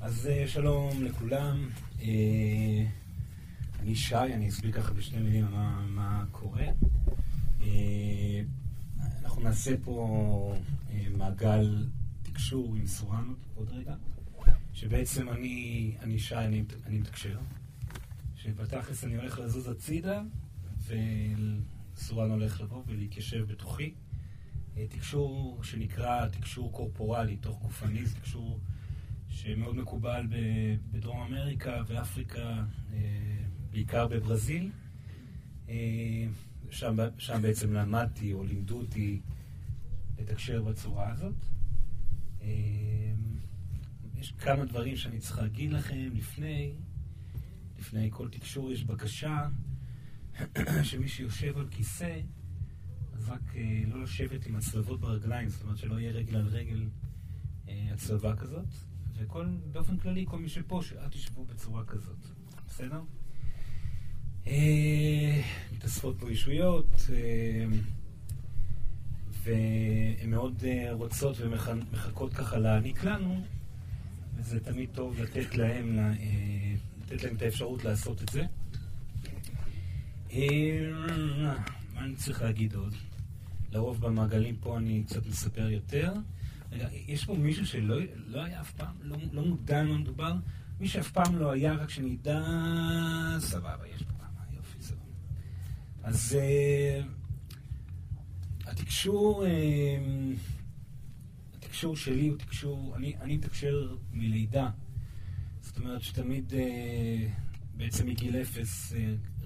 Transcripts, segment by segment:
אז אה, שלום לכולם. אה, אני שי, אני אסביר ככה בשני מילים מה, מה קורה. אה, אנחנו נעשה פה מעגל תקשור עם סורנות עוד רגע, שבעצם אני, אני שי, אני, אני מתקשר, שבתכלס אני הולך לזוז הצידה, וסורן הולך לבוא ולהתיישב בתוכי. תקשור שנקרא תקשור קורפורלי, תוך גופני, זה תקשור שמאוד מקובל בדרום אמריקה ואפריקה, אה, בעיקר בברזיל. אה, שם, שם בעצם למדתי או לימדו אותי לתקשר בצורה הזאת. אה, יש כמה דברים שאני צריך להגיד לכם לפני. לפני כל תקשור יש בקשה שמי שיושב על כיסא, אז רק לא לשבת עם הצלבות ברגליים, זאת אומרת שלא יהיה רגל על רגל הצלבה כזאת. וכל, באופן כללי, כל מי שפה, שאל תשבו בצורה כזאת, בסדר? אה, מתאספות פה ישויות, אה, והן מאוד אה, רוצות ומחכות ככה להעניק לנו, וזה תמיד טוב לתת להם, לתת להם את האפשרות לעשות את זה. מה אני צריך להגיד עוד? לרוב במעגלים פה אני קצת מספר יותר. יש פה מישהו שלא לא היה אף פעם, לא, לא מודע על מה מדובר? מי שאף פעם לא היה, רק שנדע... סבבה, יש פה כמה, יופי, סבבה. אז uh, התקשור, uh, התקשור שלי הוא תקשור, אני, אני מתקשר מלידה. זאת אומרת שתמיד, uh, בעצם מגיל אפס, uh,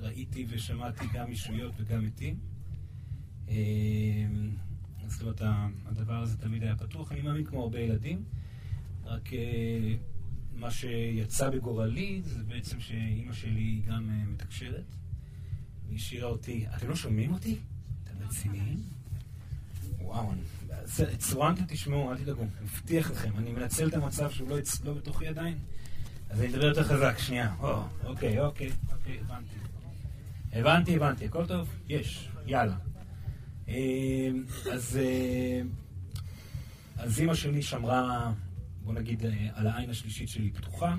ראיתי ושמעתי גם אישויות וגם מתים. Uh, זאת אומרת, הדבר הזה תמיד היה פתוח. אני מאמין כמו הרבה ילדים, רק אה, מה שיצא בגורלי זה בעצם שאימא שלי גם אה, מתקשרת. היא השאירה אותי, אתם לא שומעים אותי? אתם רציניים? וואו, צורנטו תשמעו, אל תדאגו, מבטיח לכם, אני מנצל את המצב שהוא לא, לא בתוכי עדיין, אז אני אדבר יותר חזק, שנייה. או, אוקיי, אוקיי, אוקיי, הבנתי. הבנתי, הבנתי, הכל טוב? יש, יאללה. אמ, אז, אה, אז אימא שלי שמרה, בוא נגיד, אה, על העין השלישית שלי פתוחה,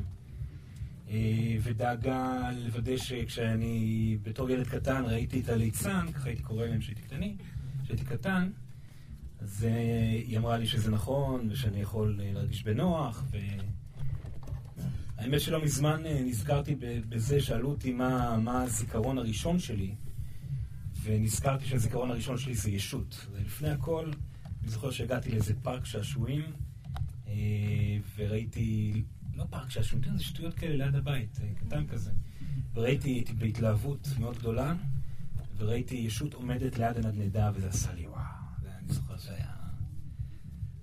אה, ודאגה לוודא שכשאני בתור ילד קטן ראיתי את הליצן, ככה הייתי קורא להם כשהייתי קטני, כשהייתי קטן, אז היא אמרה לי שזה נכון, ושאני יכול להרגיש בנוח, ו... האמת שלא מזמן נזכרתי בזה, שאלו אותי מה, מה הזיכרון הראשון שלי. ונזכרתי שהזיכרון הראשון שלי זה ישות. ולפני הכל, אני זוכר שהגעתי לאיזה פארק שעשועים, אה, וראיתי, לא פארק שעשועים, זה שטויות כאלה ליד הבית, אה, קטן כזה. וראיתי, הייתי בהתלהבות מאוד גדולה, וראיתי ישות עומדת ליד הנדנדה, וזה עשה לי וואו, אני זוכר שהיה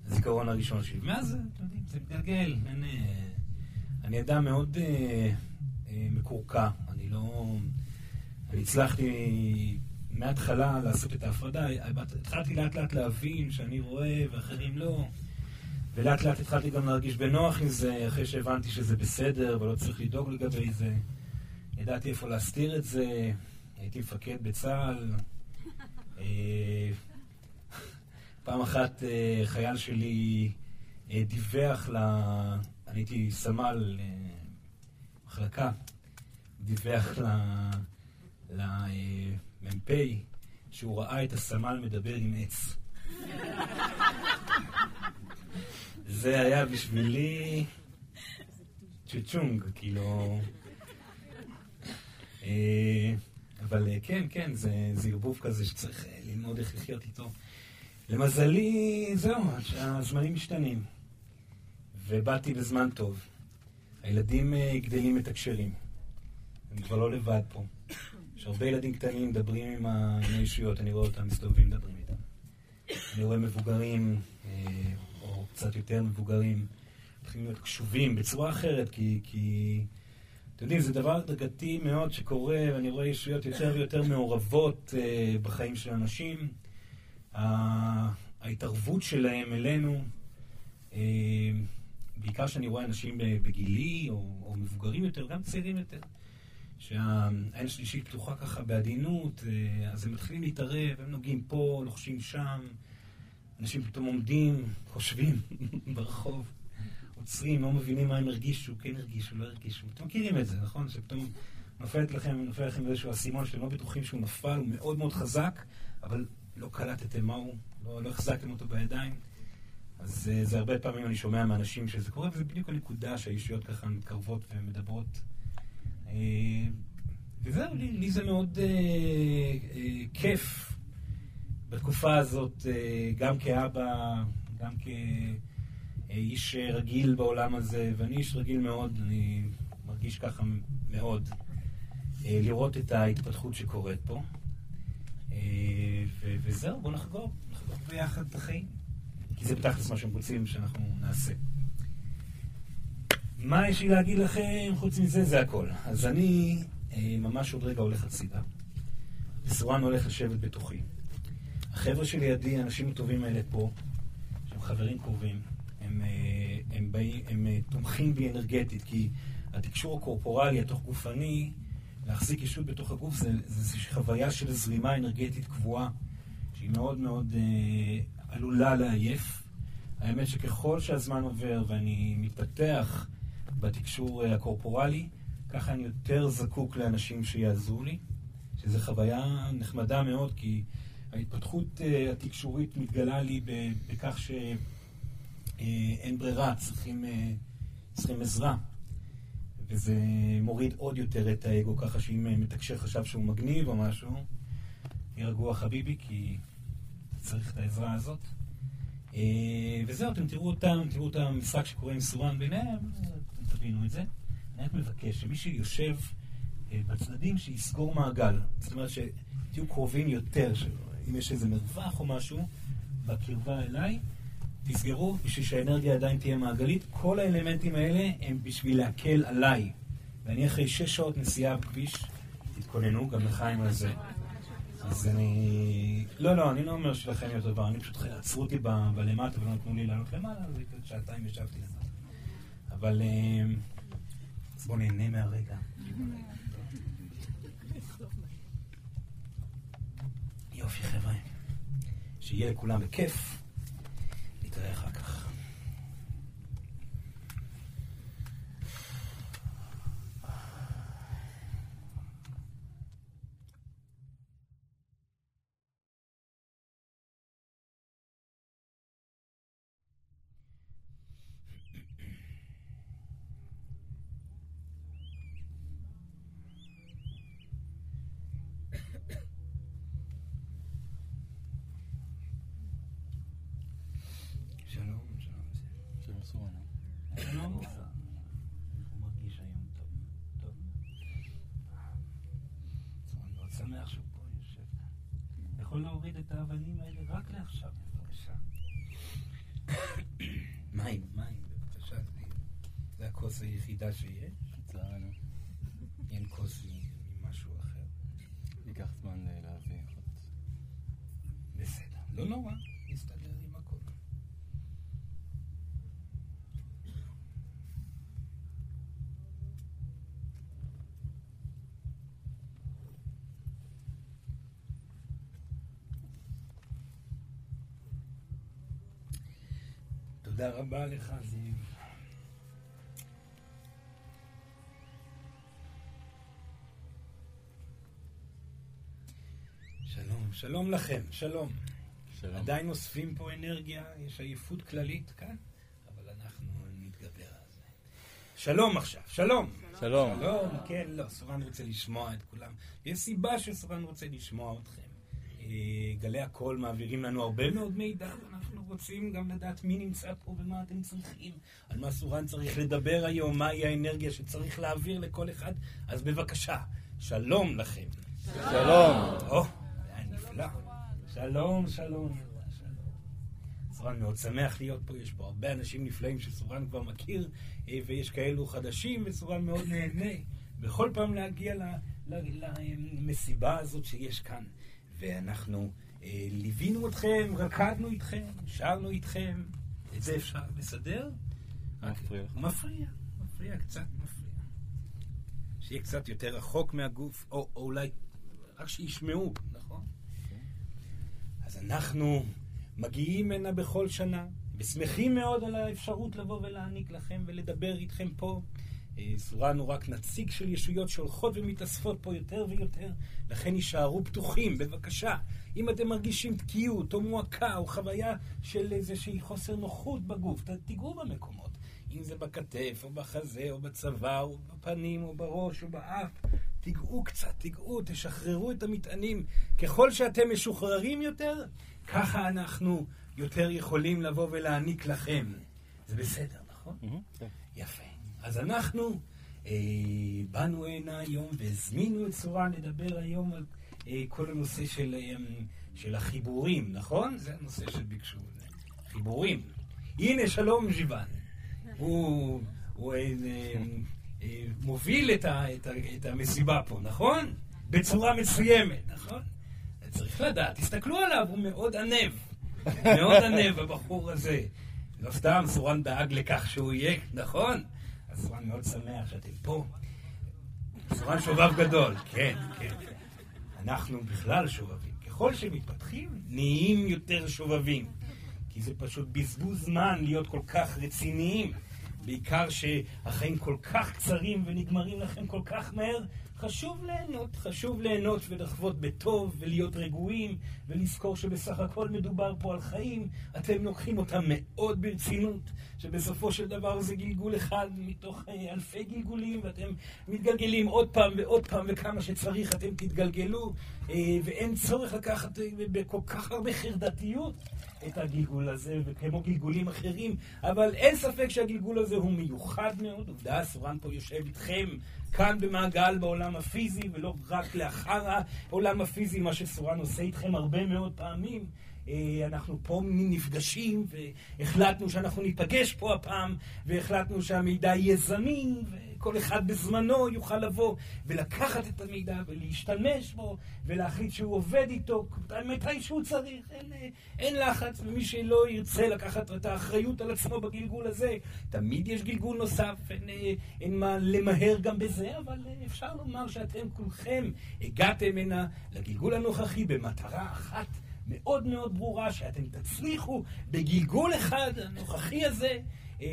הזיכרון הראשון שלי. מאז, אתם יודעים, זה מתגלגל, אין... אה, אני אדם מאוד אה, אה, מקורקע, אני לא... אני הצלחתי מההתחלה לעשות את ההפרדה. התחלתי לאט לאט להבין שאני רואה ואחרים לא. ולאט לאט התחלתי גם להרגיש בנוח עם זה, אחרי שהבנתי שזה בסדר ולא צריך לדאוג לגבי זה. ידעתי איפה להסתיר את זה, הייתי מפקד בצה"ל. אה, פעם אחת אה, חייל שלי אה, דיווח ל... אני הייתי סמל מחלקה, דיווח ל... למ"פ שהוא ראה את הסמל מדבר עם עץ. זה היה בשבילי צ'צ'ונג, כאילו... אה, אבל אה, כן, כן, זה ערבוב כזה שצריך אה, ללמוד איך לחיות איתו. למזלי, זהו, הזמנים משתנים. ובאתי בזמן טוב. הילדים גדלים מתקשרים. הם כבר לא לבד פה. יש הרבה ילדים קטנים מדברים עם הישויות, אני רואה אותם מסתובבים מדברים איתם. אני רואה מבוגרים, אה, או קצת יותר מבוגרים, צריכים להיות קשובים בצורה אחרת, כי, כי אתם יודעים, זה דבר הדרגתי מאוד שקורה, ואני רואה ישויות יותר ויותר מעורבות אה, בחיים של אנשים. ההתערבות שלהם אלינו, אה, בעיקר כשאני רואה אנשים בגילי, או, או מבוגרים יותר, גם צעירים יותר, שהעין השלישית פתוחה ככה בעדינות, אה, אז הם מתחילים להתערב, הם נוגעים פה, לוחשים שם, אנשים פתאום עומדים, חושבים ברחוב, עוצרים, לא מבינים מה הם הרגישו, כן הרגישו, לא הרגישו. אתם מכירים את זה, נכון? שפתאום נופלת לכם, נופל לכם איזשהו אסימון שאתם לא בטוחים שהוא נפל, הוא מאוד מאוד חזק, אבל לא קלטתם מה הוא, לא, לא החזקתם אותו בידיים. אז זה, זה הרבה פעמים אני שומע מאנשים שזה קורה, וזה בדיוק הנקודה שהאישיות ככה מתקרבות ומדברות. וזהו, לי, לי זה מאוד אה, אה, כיף בתקופה הזאת, אה, גם כאבא, גם כאיש רגיל בעולם הזה, ואני איש רגיל מאוד, אני מרגיש ככה מאוד, אה, לראות את ההתפתחות שקורית פה. אה, ו- וזהו, בואו נחגוג, נחגוג ביחד את החיים. כי זה בתכלס מה שהם רוצים שאנחנו נעשה. מה יש לי להגיד לכם חוץ מזה? זה הכל. אז אני אה, ממש עוד רגע הולך הצידה. וסורן הולך לשבת בתוכי. החבר'ה שלידי, האנשים הטובים האלה פה, שהם חברים קרובים, הם, אה, הם, באים, הם, אה, תומכים בי אנרגטית, כי התקשור הקורפורלי, התוך גופני, להחזיק ישות בתוך הגוף זה, זה, זה חוויה של זרימה אנרגטית קבועה, שהיא מאוד מאוד אה, עלולה לעייף. האמת שככל שהזמן עובר ואני מתפתח בתקשור הקורפורלי, ככה אני יותר זקוק לאנשים שיעזרו לי, שזו חוויה נחמדה מאוד, כי ההתפתחות uh, התקשורית מתגלה לי בכך שאין uh, ברירה, צריכים, צריכים עזרה. וזה מוריד עוד יותר את האגו, ככה שאם מתקשר חשב שהוא מגניב או משהו, תהיה רגוע חביבי, כי צריך את העזרה הזאת. וזהו, אתם תראו אותם, תראו את המשחק שקורה עם סורן ביניהם, תבינו את זה. אני רק מבקש שמי שיושב אה, בצדדים, שיסגור מעגל. זאת אומרת שתהיו קרובים יותר, אם יש איזה מרווח או משהו בקרבה אליי, תסגרו בשביל שהאנרגיה עדיין תהיה מעגלית. כל האלמנטים האלה הם בשביל להקל עליי. ואני אחרי שש שעות נסיעה בכביש, תתכוננו, גם לחיים על זה. אז אני... לא, לא, אני לא אומר שלכם יותר דבר, אני פשוט עצרו אותי בלמטה ולא נתנו לי לעלות למעלה, אז שעתיים ישבתי. אבל... אז בואו נהנה מהרגע. יופי חבר'ה, שיהיה לכולם בכיף, נתראה אחר כך. להוריד את האבנים האלה רק לעכשיו, בבקשה. מים, מים, בבקשה. זה הכוס היחידה שיש. לצערנו. אין כוס ממשהו אחר. ייקח זמן אה, להביא. בסדר. לא נורא, נסתדר עם הכל. תודה רבה לך, זיו. שלום, שלום לכם, שלום. שלום. עדיין אוספים פה אנרגיה, יש עייפות כללית כאן, אבל אנחנו נתגבר על זה. שלום עכשיו, שלום. שלום. שלום, כן, לא, סורן רוצה לשמוע את כולם. יש סיבה שסורן רוצה לשמוע אתכם. אה, גלי הקול מעבירים לנו הרבה מאוד מידע, ואנחנו רוצים גם לדעת מי נמצא פה ומה אתם צריכים, על מה סורן צריך לדבר היום, מהי האנרגיה שצריך להעביר לכל אחד. אז בבקשה, שלום לכם. שלום. או, היה נפלא. שלום, שלום. סורן מאוד שמח להיות פה, יש פה הרבה אנשים נפלאים שסורן כבר מכיר, אה, ויש כאלו חדשים, וסורן מאוד נהנה בכל פעם להגיע למסיבה הזאת שיש כאן. ואנחנו ליווינו אתכם, רקדנו איתכם, שרנו איתכם. את זה אפשר לסדר? מפריע. מפריע, מפריע, קצת מפריע. שיהיה קצת יותר רחוק מהגוף, או, או אולי רק שישמעו, נכון? אז אנחנו מגיעים הנה בכל שנה, ושמחים מאוד על האפשרות לבוא ולהעניק לכם ולדבר איתכם פה. הוא רק נציג של ישויות שהולכות ומתאספות פה יותר ויותר, לכן יישארו פתוחים, בבקשה. אם אתם מרגישים תקיעות או מועקה או חוויה של איזושהי חוסר נוחות בגוף, תיגעו במקומות. אם זה בכתף או בחזה או בצבא או בפנים או בראש או באף, תיגעו קצת, תיגעו, תשחררו את המטענים. ככל שאתם משוחררים יותר, ככה אנחנו יותר יכולים לבוא ולהעניק לכם. זה בסדר, נכון? כן. יפה. אז אנחנו אה, באנו הנה היום והזמינו את סורן לדבר היום על אה, כל הנושא של, אה, של החיבורים, נכון? זה הנושא שביקשו. חיבורים. הנה שלום ז'יוון. הוא, הוא אה, אה, מוביל את, ה, את, ה, את המסיבה פה, נכון? בצורה מסוימת, נכון? צריך לדעת, תסתכלו עליו, הוא מאוד ענב. מאוד ענב, הבחור הזה. לא סתם, סורן דאג לכך שהוא יהיה, נכון? אז סורן מאוד שמח שאתם פה. סורן שובב גדול, כן, כן. אנחנו בכלל שובבים. ככל שמתפתחים, נהיים יותר שובבים. כי זה פשוט בזבוז זמן להיות כל כך רציניים. בעיקר שהחיים כל כך קצרים ונגמרים לכם כל כך מהר, חשוב ליהנות, חשוב ליהנות ולחוות בטוב ולהיות רגועים ולזכור שבסך הכל מדובר פה על חיים, אתם לוקחים אותם מאוד ברצינות, שבסופו של דבר זה גלגול אחד מתוך אה, אלפי גלגולים ואתם מתגלגלים עוד פעם ועוד פעם וכמה שצריך אתם תתגלגלו אה, ואין צורך לקחת אה, בכל כך הרבה חרדתיות את הגלגול הזה וכמו גלגולים אחרים, אבל אין ספק שהגלגול הזה הוא מיוחד מאוד, עובדה, סורן פה יושב איתכם כאן במעגל בעולם הפיזי, ולא רק לאחר העולם הפיזי, מה שסורן עושה איתכם הרבה מאוד פעמים. אה, אנחנו פה נפגשים, והחלטנו שאנחנו ניפגש פה הפעם, והחלטנו שהמידע יהיה זמין, וכל אחד בזמנו יוכל לבוא ולקחת את המידע ולהשתמש בו, ולהחליט שהוא עובד איתו מתי שהוא צריך. אין, אין לחץ, ומי שלא ירצה לקחת את האחריות על עצמו בגלגול הזה, תמיד יש גלגול נוסף, אין, אין מה למהר גם בזה, אבל אפשר לומר שאתם כולכם הגעתם הנה לגלגול הנוכחי במטרה אחת. מאוד מאוד ברורה שאתם תצליחו בגלגול אחד הנוכחי הזה אה,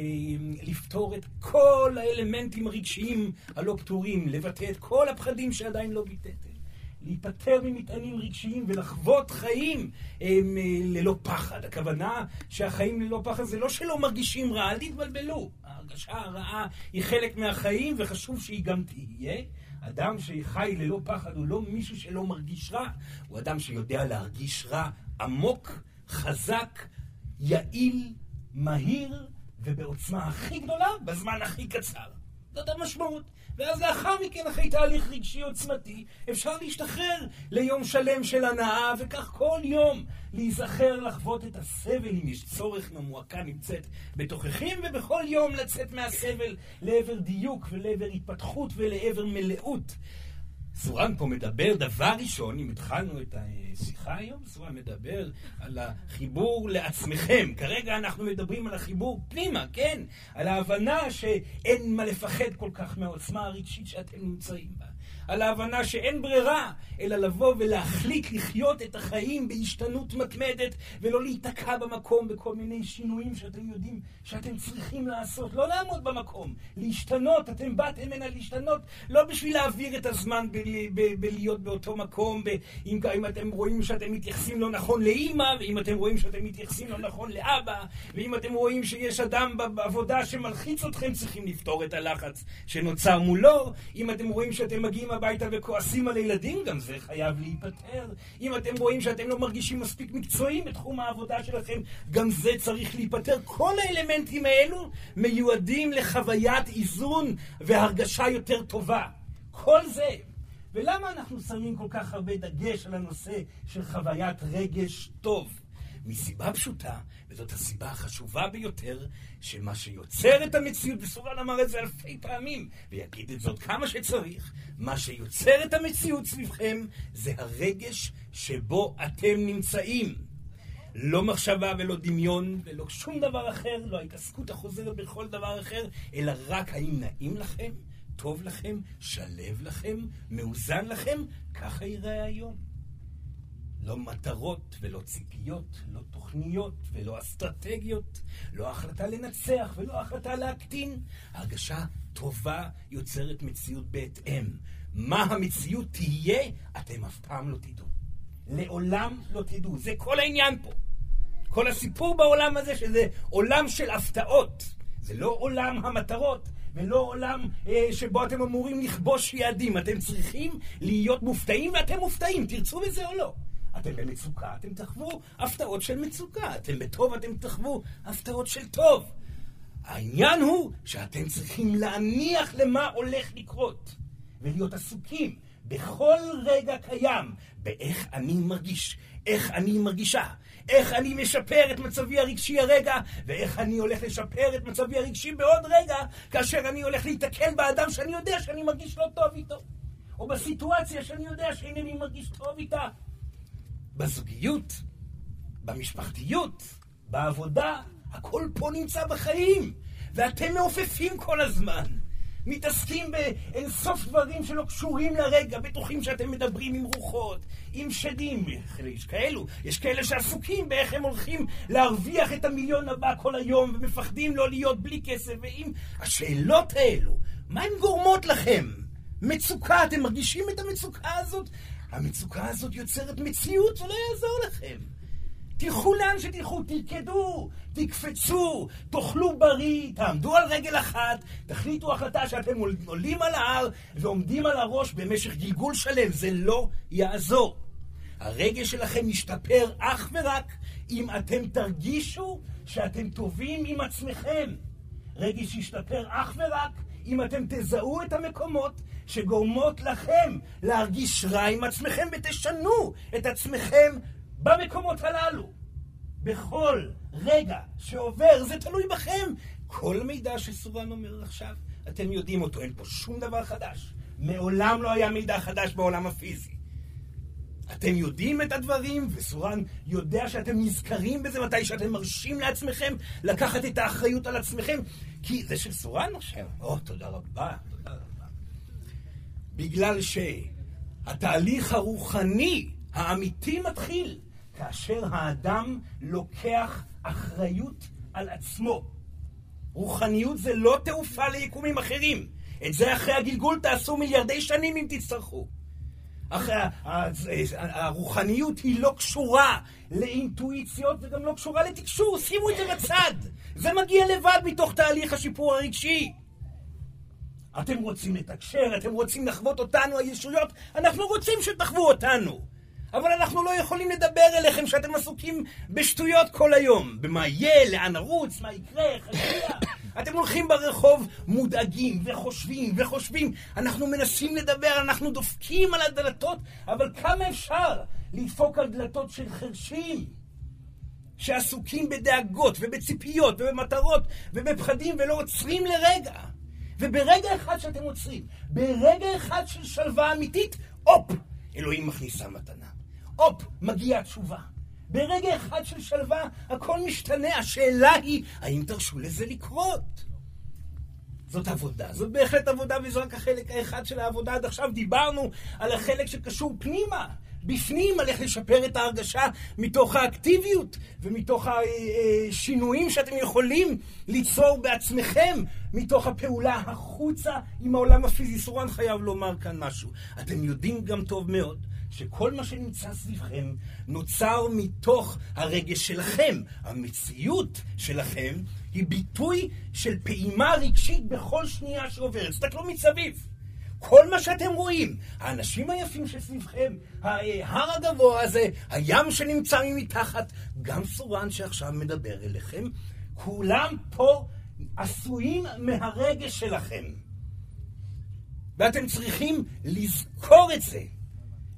לפתור את כל האלמנטים הרגשיים הלא פתורים, לבטא את כל הפחדים שעדיין לא ביטאתם, להיפטר ממטענים רגשיים ולחוות חיים הם, אה, ללא פחד. הכוונה שהחיים ללא פחד זה לא שלא מרגישים רע, אל תתבלבלו. ההרגשה הרעה היא חלק מהחיים וחשוב שהיא גם תהיה. אדם שחי ללא פחד הוא לא מישהו שלא מרגיש רע, הוא אדם שיודע להרגיש רע עמוק, חזק, יעיל, מהיר ובעוצמה הכי גדולה בזמן הכי קצר. זאת המשמעות. ואז לאחר מכן, אחרי תהליך רגשי עוצמתי, אפשר להשתחרר ליום שלם של הנאה, וכך כל יום להיזכר לחוות את הסבל, אם יש צורך, אם נמצאת בתוככם, ובכל יום לצאת מהסבל לעבר דיוק ולעבר התפתחות ולעבר מלאות. סורן פה מדבר, דבר ראשון, אם התחלנו את השיחה היום, סורן מדבר על החיבור לעצמכם. כרגע אנחנו מדברים על החיבור פנימה, כן? על ההבנה שאין מה לפחד כל כך מהעוצמה הרגשית שאתם נמצאים בה. על ההבנה שאין ברירה, אלא לבוא ולהחליט לחיות את החיים בהשתנות מתמדת, ולא להיתקע במקום בכל מיני שינויים שאתם יודעים שאתם צריכים לעשות. לא לעמוד במקום, להשתנות. אתם באתם הנה להשתנות, לא בשביל להעביר את הזמן בלהיות באותו מקום, אם, אם אתם רואים שאתם מתייחסים לא נכון לאימא, ואם אתם רואים שאתם מתייחסים לא נכון לאבא, ואם אתם רואים שיש אדם בעבודה שמלחיץ אתכם, צריכים לפתור את הלחץ שנוצר מולו. אם אתם רואים שאתם מגיעים הביתה וכועסים על ילדים, גם זה חייב להיפטר. אם אתם רואים שאתם לא מרגישים מספיק מקצועיים בתחום העבודה שלכם, גם זה צריך להיפטר. כל האלמנטים האלו מיועדים לחוויית איזון והרגשה יותר טובה. כל זה. ולמה אנחנו שמים כל כך הרבה דגש על הנושא של חוויית רגש טוב? מסיבה פשוטה, וזאת הסיבה החשובה ביותר, שמה שיוצר את המציאות, וסורן אמר את זה אלפי פעמים, ויגיד את זאת כמה שצריך, מה שיוצר את המציאות סביבכם זה הרגש שבו אתם נמצאים. לא מחשבה ולא דמיון ולא שום דבר אחר, לא ההתעסקות החוזרת בכל דבר אחר, אלא רק האם נעים לכם, טוב לכם, שלב לכם, מאוזן לכם, ככה ייראה היום. לא מטרות ולא ציפיות, לא תוכניות ולא אסטרטגיות, לא החלטה לנצח ולא החלטה להקטין. הרגשה טובה יוצרת מציאות בהתאם. מה המציאות תהיה, אתם אף פעם לא תדעו. לעולם לא תדעו. זה כל העניין פה. כל הסיפור בעולם הזה שזה עולם של הפתעות. זה לא עולם המטרות, ולא עולם אה, שבו אתם אמורים לכבוש יעדים. אתם צריכים להיות מופתעים, ואתם מופתעים, תרצו בזה או לא. אתם במצוקה, אתם תחוו הפתעות של מצוקה. אתם בטוב, אתם תחוו הפתעות של טוב. העניין הוא שאתם צריכים להניח למה הולך לקרות, ולהיות עסוקים בכל רגע קיים באיך אני מרגיש, איך אני מרגישה, איך אני משפר את מצבי הרגשי הרגע, ואיך אני הולך לשפר את מצבי הרגשי בעוד רגע, כאשר אני הולך להיתקל באדם שאני יודע שאני מרגיש לא טוב איתו, או בסיטואציה שאני יודע שאינני מרגיש טוב איתה. בזוגיות, במשפחתיות, בעבודה, הכל פה נמצא בחיים, ואתם מעופפים כל הזמן. מתעסקים באינסוף דברים שלא קשורים לרגע, בטוחים שאתם מדברים עם רוחות, עם שדים, יש כאלו, יש כאלה שעסוקים באיך הם הולכים להרוויח את המיליון הבא כל היום, ומפחדים לא להיות בלי כסף, ואם השאלות האלו, מה הן גורמות לכם? מצוקה, אתם מרגישים את המצוקה הזאת? המצוקה הזאת יוצרת מציאות, זה לא יעזור לכם. תלכו לאן שתלכו, תרקדו, תקפצו, תאכלו בריא, תעמדו על רגל אחת, תחליטו החלטה שאתם עולים על ההר ועומדים על הראש במשך גלגול שלם, זה לא יעזור. הרגש שלכם ישתפר אך ורק אם אתם תרגישו שאתם טובים עם עצמכם. רגש ישתפר אך ורק אם אתם תזהו את המקומות שגורמות לכם להרגיש רע עם עצמכם ותשנו את עצמכם במקומות הללו. בכל רגע שעובר, זה תלוי בכם. כל מידע שסורן אומר עכשיו, אתם יודעים אותו, אין פה שום דבר חדש. מעולם לא היה מידע חדש בעולם הפיזי. אתם יודעים את הדברים, וסורן יודע שאתם נזכרים בזה מתי שאתם מרשים לעצמכם לקחת את האחריות על עצמכם, כי זה של סורן עכשיו. או, תודה רבה, תודה רבה. בגלל שהתהליך הרוחני האמיתי מתחיל כאשר האדם לוקח אחריות על עצמו. רוחניות זה לא תעופה ליקומים אחרים. את זה אחרי הגלגול תעשו מיליארדי שנים אם תצטרכו. אחרי, הרוחניות היא לא קשורה לאינטואיציות וגם לא קשורה לתקשור, שימו את זה בצד. זה מגיע לבד מתוך תהליך השיפור הרגשי. אתם רוצים לתקשר, אתם רוצים לחוות אותנו, הישויות, אנחנו רוצים שתחוו אותנו. אבל אנחנו לא יכולים לדבר אליכם שאתם עסוקים בשטויות כל היום. במה יהיה, לאן נרוץ, מה יקרה, איך יגיע. אתם הולכים ברחוב מודאגים וחושבים וחושבים. אנחנו מנסים לדבר, אנחנו דופקים על הדלתות, אבל כמה אפשר לדפוק על דלתות של חרשים? שעסוקים בדאגות ובציפיות ובמטרות ובפחדים ולא עוצרים לרגע. וברגע אחד שאתם עוצרים, ברגע אחד של שלווה אמיתית, הופ, אלוהים מכניסה מתנה. הופ, מגיעה תשובה. ברגע אחד של שלווה הכל משתנה. השאלה היא, האם תרשו לזה לקרות? זאת עבודה, זאת בהחלט עבודה וזה רק החלק האחד של העבודה. עד עכשיו דיברנו על החלק שקשור פנימה, בפנים, על איך לשפר את ההרגשה מתוך האקטיביות ומתוך השינויים שאתם יכולים ליצור בעצמכם, מתוך הפעולה החוצה עם העולם הפיזי. סורן חייב לומר כאן משהו. אתם יודעים גם טוב מאוד שכל מה שנמצא סביבכם נוצר מתוך הרגש שלכם. המציאות שלכם היא ביטוי של פעימה רגשית בכל שנייה שעוברת. תסתכלו מסביב. כל מה שאתם רואים, האנשים היפים שסביבכם, ההר הגבוה הזה, הים שנמצא מתחת, גם סורן שעכשיו מדבר אליכם, כולם פה עשויים מהרגש שלכם. ואתם צריכים לזכור את זה.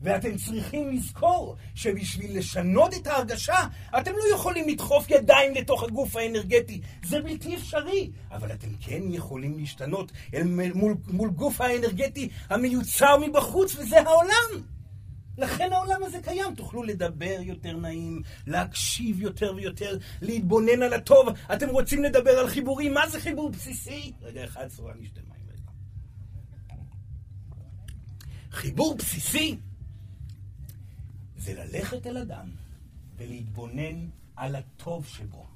ואתם צריכים לזכור שבשביל לשנות את ההרגשה, אתם לא יכולים לדחוף ידיים לתוך הגוף האנרגטי. זה בלתי אפשרי. אבל אתם כן יכולים להשתנות אל מול, מול גוף האנרגטי המיוצר מבחוץ, וזה העולם. לכן העולם הזה קיים. תוכלו לדבר יותר נעים, להקשיב יותר ויותר, להתבונן על הטוב. אתם רוצים לדבר על חיבורים? מה זה חיבור בסיסי? רגע אחד, צורה רגע. חיבור בסיסי זה ללכת אל אדם ולהתבונן על הטוב שבו.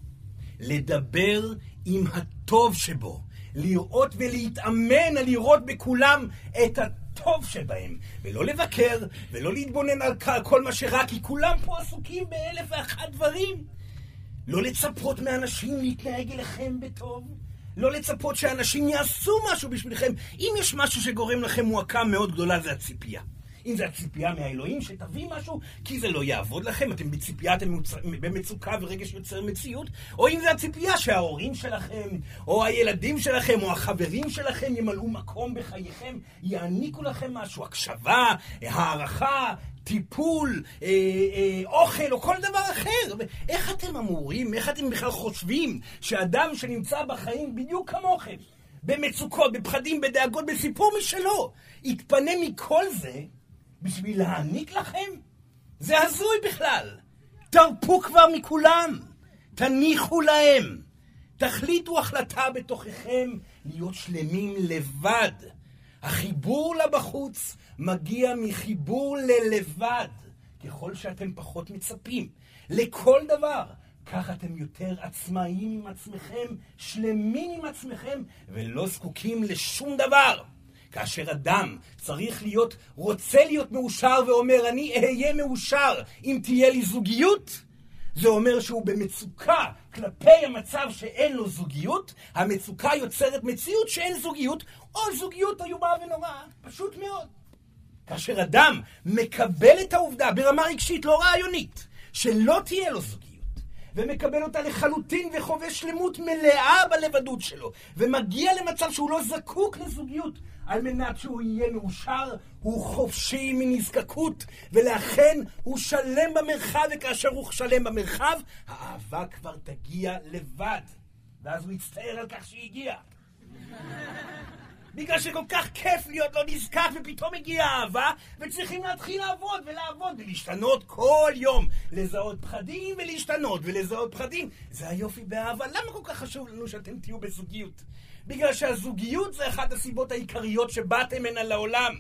לדבר עם הטוב שבו. לראות ולהתאמן על לראות בכולם את הטוב שבהם. ולא לבקר, ולא להתבונן על כל מה שרע, כי כולם פה עסוקים באלף ואחת דברים. לא לצפות מאנשים להתנהג אליכם בטוב. לא לצפות שאנשים יעשו משהו בשבילכם. אם יש משהו שגורם לכם מועקה מאוד גדולה, זה הציפייה. אם זה הציפייה מהאלוהים שתביא משהו, כי זה לא יעבוד לכם, אתם בציפייה, אתם במצוקה ורגש יוצר מציאות, או אם זה הציפייה שההורים שלכם, או הילדים שלכם, או החברים שלכם ימלאו מקום בחייכם, יעניקו לכם משהו, הקשבה, הערכה, טיפול, אה, אה, אוכל או כל דבר אחר. איך אתם אמורים, איך אתם בכלל חושבים שאדם שנמצא בחיים בדיוק כמוכם, במצוקות, בפחדים, בדאגות, בסיפור משלו, יתפנה מכל זה בשביל להעניק לכם? זה הזוי בכלל. תרפו כבר מכולם, תניחו להם. תחליטו החלטה בתוככם להיות שלמים לבד. החיבור לבחוץ מגיע מחיבור ללבד. ככל שאתם פחות מצפים לכל דבר, כך אתם יותר עצמאיים עם עצמכם, שלמים עם עצמכם, ולא זקוקים לשום דבר. כאשר אדם צריך להיות, רוצה להיות מאושר ואומר, אני אהיה מאושר. אם תהיה לי זוגיות, זה אומר שהוא במצוקה כלפי המצב שאין לו זוגיות, המצוקה יוצרת מציאות שאין זוגיות, או זוגיות איומה ונוראה, פשוט מאוד. כאשר אדם מקבל את העובדה ברמה רגשית, לא רעיונית, שלא תהיה לו זוגיות, ומקבל אותה לחלוטין וחווה שלמות מלאה בלבדות שלו, ומגיע למצב שהוא לא זקוק לזוגיות על מנת שהוא יהיה מאושר, הוא חופשי מנזקקות, ולכן הוא שלם במרחב, וכאשר הוא שלם במרחב, האהבה כבר תגיע לבד. ואז הוא יצטער על כך שהיא הגיעה. בגלל שכל כך כיף להיות לא נזקק, ופתאום הגיעה אהבה, וצריכים להתחיל לעבוד ולעבוד ולהשתנות כל יום. לזהות פחדים ולהשתנות ולזהות פחדים. זה היופי באהבה. למה כל כך חשוב לנו שאתם תהיו בזוגיות? בגלל שהזוגיות זה אחת הסיבות העיקריות שבאתם הנה לעולם.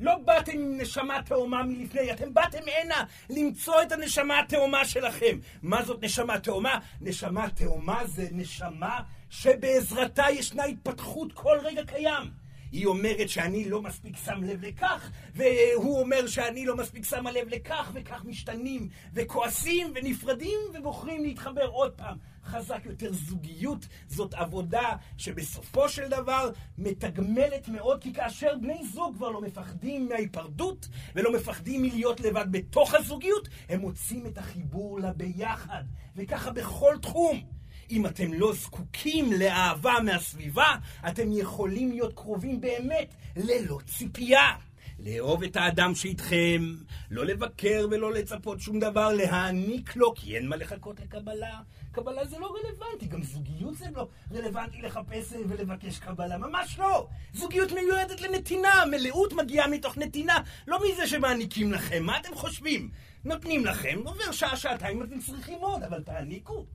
לא באתם עם נשמה תאומה מלפני, אתם באתם הנה למצוא את הנשמה התאומה שלכם. מה זאת נשמה תאומה? נשמה תאומה זה נשמה שבעזרתה ישנה התפתחות כל רגע קיים. היא אומרת שאני לא מספיק שם לב לכך, והוא אומר שאני לא מספיק שמה לב לכך, וכך משתנים, וכועסים, ונפרדים, ובוחרים להתחבר עוד פעם. חזק יותר זוגיות, זאת עבודה שבסופו של דבר מתגמלת מאוד, כי כאשר בני זוג כבר לא מפחדים מההיפרדות, ולא מפחדים מלהיות לבד בתוך הזוגיות, הם מוצאים את החיבור לביחד, וככה בכל תחום. אם אתם לא זקוקים לאהבה מהסביבה, אתם יכולים להיות קרובים באמת ללא ציפייה. לאהוב את האדם שאיתכם, לא לבקר ולא לצפות שום דבר, להעניק לו, כי אין מה לחכות לקבלה. קבלה זה לא רלוונטי, גם זוגיות זה לא רלוונטי לחפש ולבקש קבלה, ממש לא. זוגיות מיועדת לנתינה, מלאות מגיעה מתוך נתינה, לא מזה שמעניקים לכם. מה אתם חושבים? נותנים לכם, עובר שעה, שעתיים, אתם צריכים עוד, אבל תעניקו.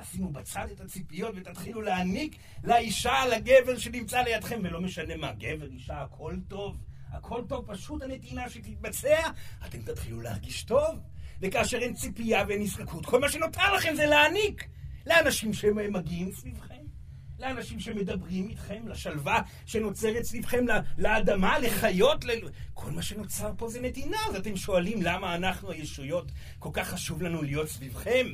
תשימו בצד את הציפיות ותתחילו להעניק לאישה, לגבר שנמצא לידכם, ולא משנה מה, גבר, אישה, הכל טוב. הכל טוב, פשוט הנתינה שתתבצע, אתם תתחילו להרגיש טוב. וכאשר אין ציפייה ואין נזקקות, כל מה שנותר לכם זה להעניק לאנשים שמגיעים סביבכם. לאנשים שמדברים איתכם, לשלווה שנוצרת סביבכם, לאדמה, לחיות, ל... כל מה שנוצר פה זה נתינה. אז אתם שואלים למה אנחנו הישויות כל כך חשוב לנו להיות סביבכם?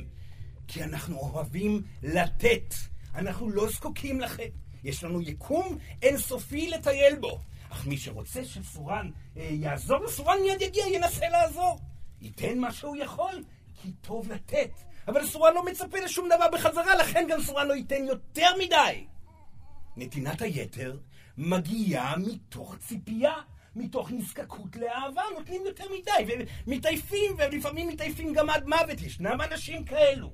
כי אנחנו אוהבים לתת. אנחנו לא זקוקים לכם. יש לנו יקום אינסופי לטייל בו. אך מי שרוצה שסורן אה, יעזור לסורן מיד יגיע, ינסה לעזור. ייתן מה שהוא יכול, כי טוב לתת. אבל סורן לא מצפה לשום דבר בחזרה, לכן גם סורן לא ייתן יותר מדי. נתינת היתר מגיעה מתוך ציפייה, מתוך נזקקות לאהבה, נותנים יותר מדי, ומתעייפים, ולפעמים מתעייפים גם עד מוות. ישנם אנשים כאלו.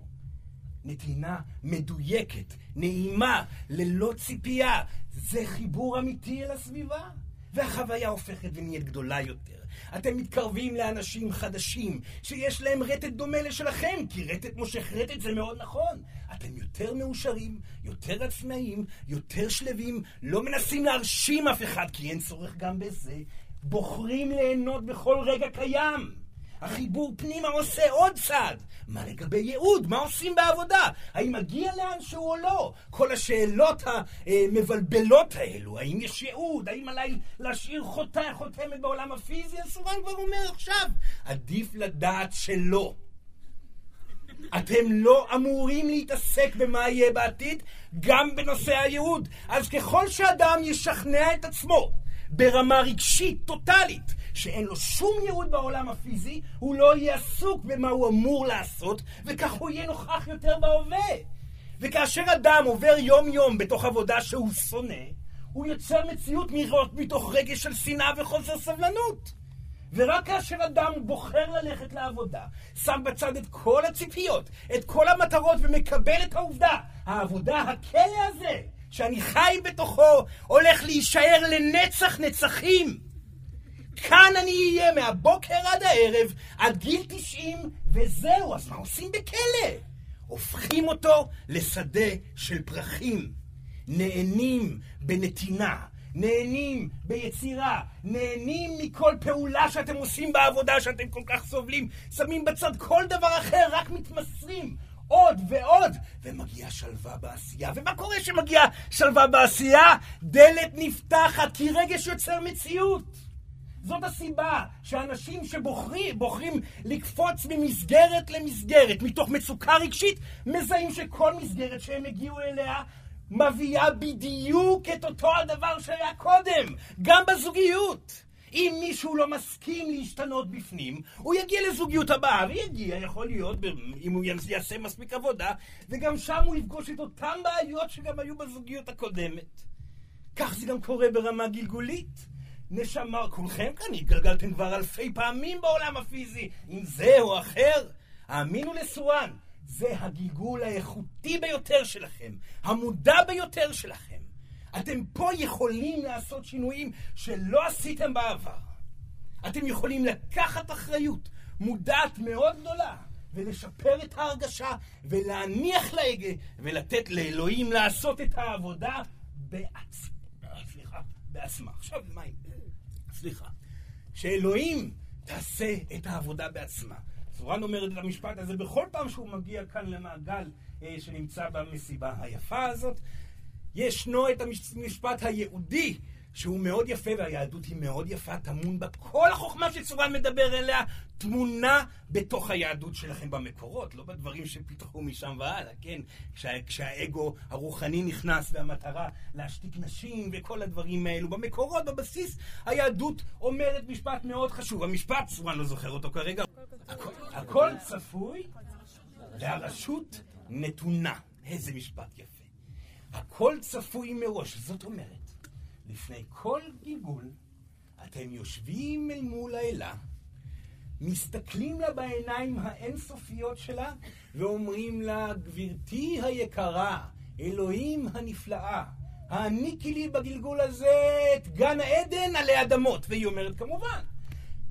נתינה מדויקת, נעימה, ללא ציפייה. זה חיבור אמיתי אל הסביבה. והחוויה הופכת ונהיית גדולה יותר. אתם מתקרבים לאנשים חדשים, שיש להם רטט דומה לשלכם, כי רטט מושך רטט זה מאוד נכון. אתם יותר מאושרים, יותר עצמאיים, יותר שלווים, לא מנסים להרשים אף אחד, כי אין צורך גם בזה. בוחרים ליהנות בכל רגע קיים. החיבור פנימה עושה עוד צעד. מה לגבי ייעוד? מה עושים בעבודה? האם מגיע לאנשהו או לא? כל השאלות המבלבלות האלו, האם יש ייעוד? האם עליי להשאיר חותה, חותמת בעולם הפיזי? הסורן כבר אומר עכשיו, עדיף לדעת שלא. אתם לא אמורים להתעסק במה יהיה בעתיד, גם בנושא הייעוד. אז ככל שאדם ישכנע את עצמו ברמה רגשית, טוטאלית, שאין לו שום ייעוד בעולם הפיזי, הוא לא יהיה עסוק במה הוא אמור לעשות, וכך הוא יהיה נוכח יותר בהווה. וכאשר אדם עובר יום-יום בתוך עבודה שהוא שונא, הוא יוצר מציאות מתוך רגש של שנאה וחוסר סבלנות. ורק כאשר אדם בוחר ללכת לעבודה, שם בצד את כל הציפיות, את כל המטרות, ומקבל את העובדה, העבודה הכלא הזה, שאני חי בתוכו, הולך להישאר לנצח נצחים. כאן אני אהיה מהבוקר עד הערב, עד גיל 90, וזהו, אז מה עושים בכלא? הופכים אותו לשדה של פרחים. נהנים בנתינה, נהנים ביצירה, נהנים מכל פעולה שאתם עושים בעבודה שאתם כל כך סובלים, שמים בצד כל דבר אחר, רק מתמסרים. עוד ועוד, ומגיעה שלווה בעשייה. ומה קורה כשמגיעה שלווה בעשייה? דלת נפתחת, כי רגש יוצר מציאות. זאת הסיבה שאנשים שבוחרים לקפוץ ממסגרת למסגרת, מתוך מצוקה רגשית, מזהים שכל מסגרת שהם הגיעו אליה מביאה בדיוק את אותו הדבר שהיה קודם, גם בזוגיות. אם מישהו לא מסכים להשתנות בפנים, הוא יגיע לזוגיות הבאה, ויגיע, יכול להיות, אם הוא יעשה מספיק עבודה, וגם שם הוא יפגוש את אותן בעיות שגם היו בזוגיות הקודמת. כך זה גם קורה ברמה גלגולית. נשמה, כולכם כאן התגלגלתם כבר אלפי פעמים בעולם הפיזי, עם זה או אחר. האמינו לסורן, זה הגלגול האיכותי ביותר שלכם, המודע ביותר שלכם. אתם פה יכולים לעשות שינויים שלא עשיתם בעבר. אתם יכולים לקחת אחריות מודעת מאוד גדולה ולשפר את ההרגשה ולהניח להגה ולתת לאלוהים לעשות את העבודה בעצ... סליחה, בעצמה. עכשיו, מה סליחה. שאלוהים תעשה את העבודה בעצמה. סורן אומרת את המשפט הזה בכל פעם שהוא מגיע כאן למעגל אה, שנמצא במסיבה היפה הזאת. ישנו את המשפט היהודי, שהוא מאוד יפה, והיהדות היא מאוד יפה, טמון בה כל החוכמה שצורן מדבר אליה, טמונה בתוך היהדות שלכם במקורות, לא בדברים שפיתחו משם והלאה, כן? כשה, כשהאגו הרוחני נכנס והמטרה להשתיק נשים וכל הדברים האלו. במקורות, בבסיס, היהדות אומרת משפט מאוד חשוב. המשפט, צורן לא זוכר אותו כרגע, הכל, הכל צפוי והרשות נתונה. איזה משפט יפה. הכל צפוי מראש. זאת אומרת, לפני כל גלגול, אתם יושבים אל מול האלה, מסתכלים לה בעיניים האינסופיות שלה, ואומרים לה, גברתי היקרה, אלוהים הנפלאה, העניקי לי בגלגול הזה את גן העדן עלי אדמות. והיא אומרת, כמובן,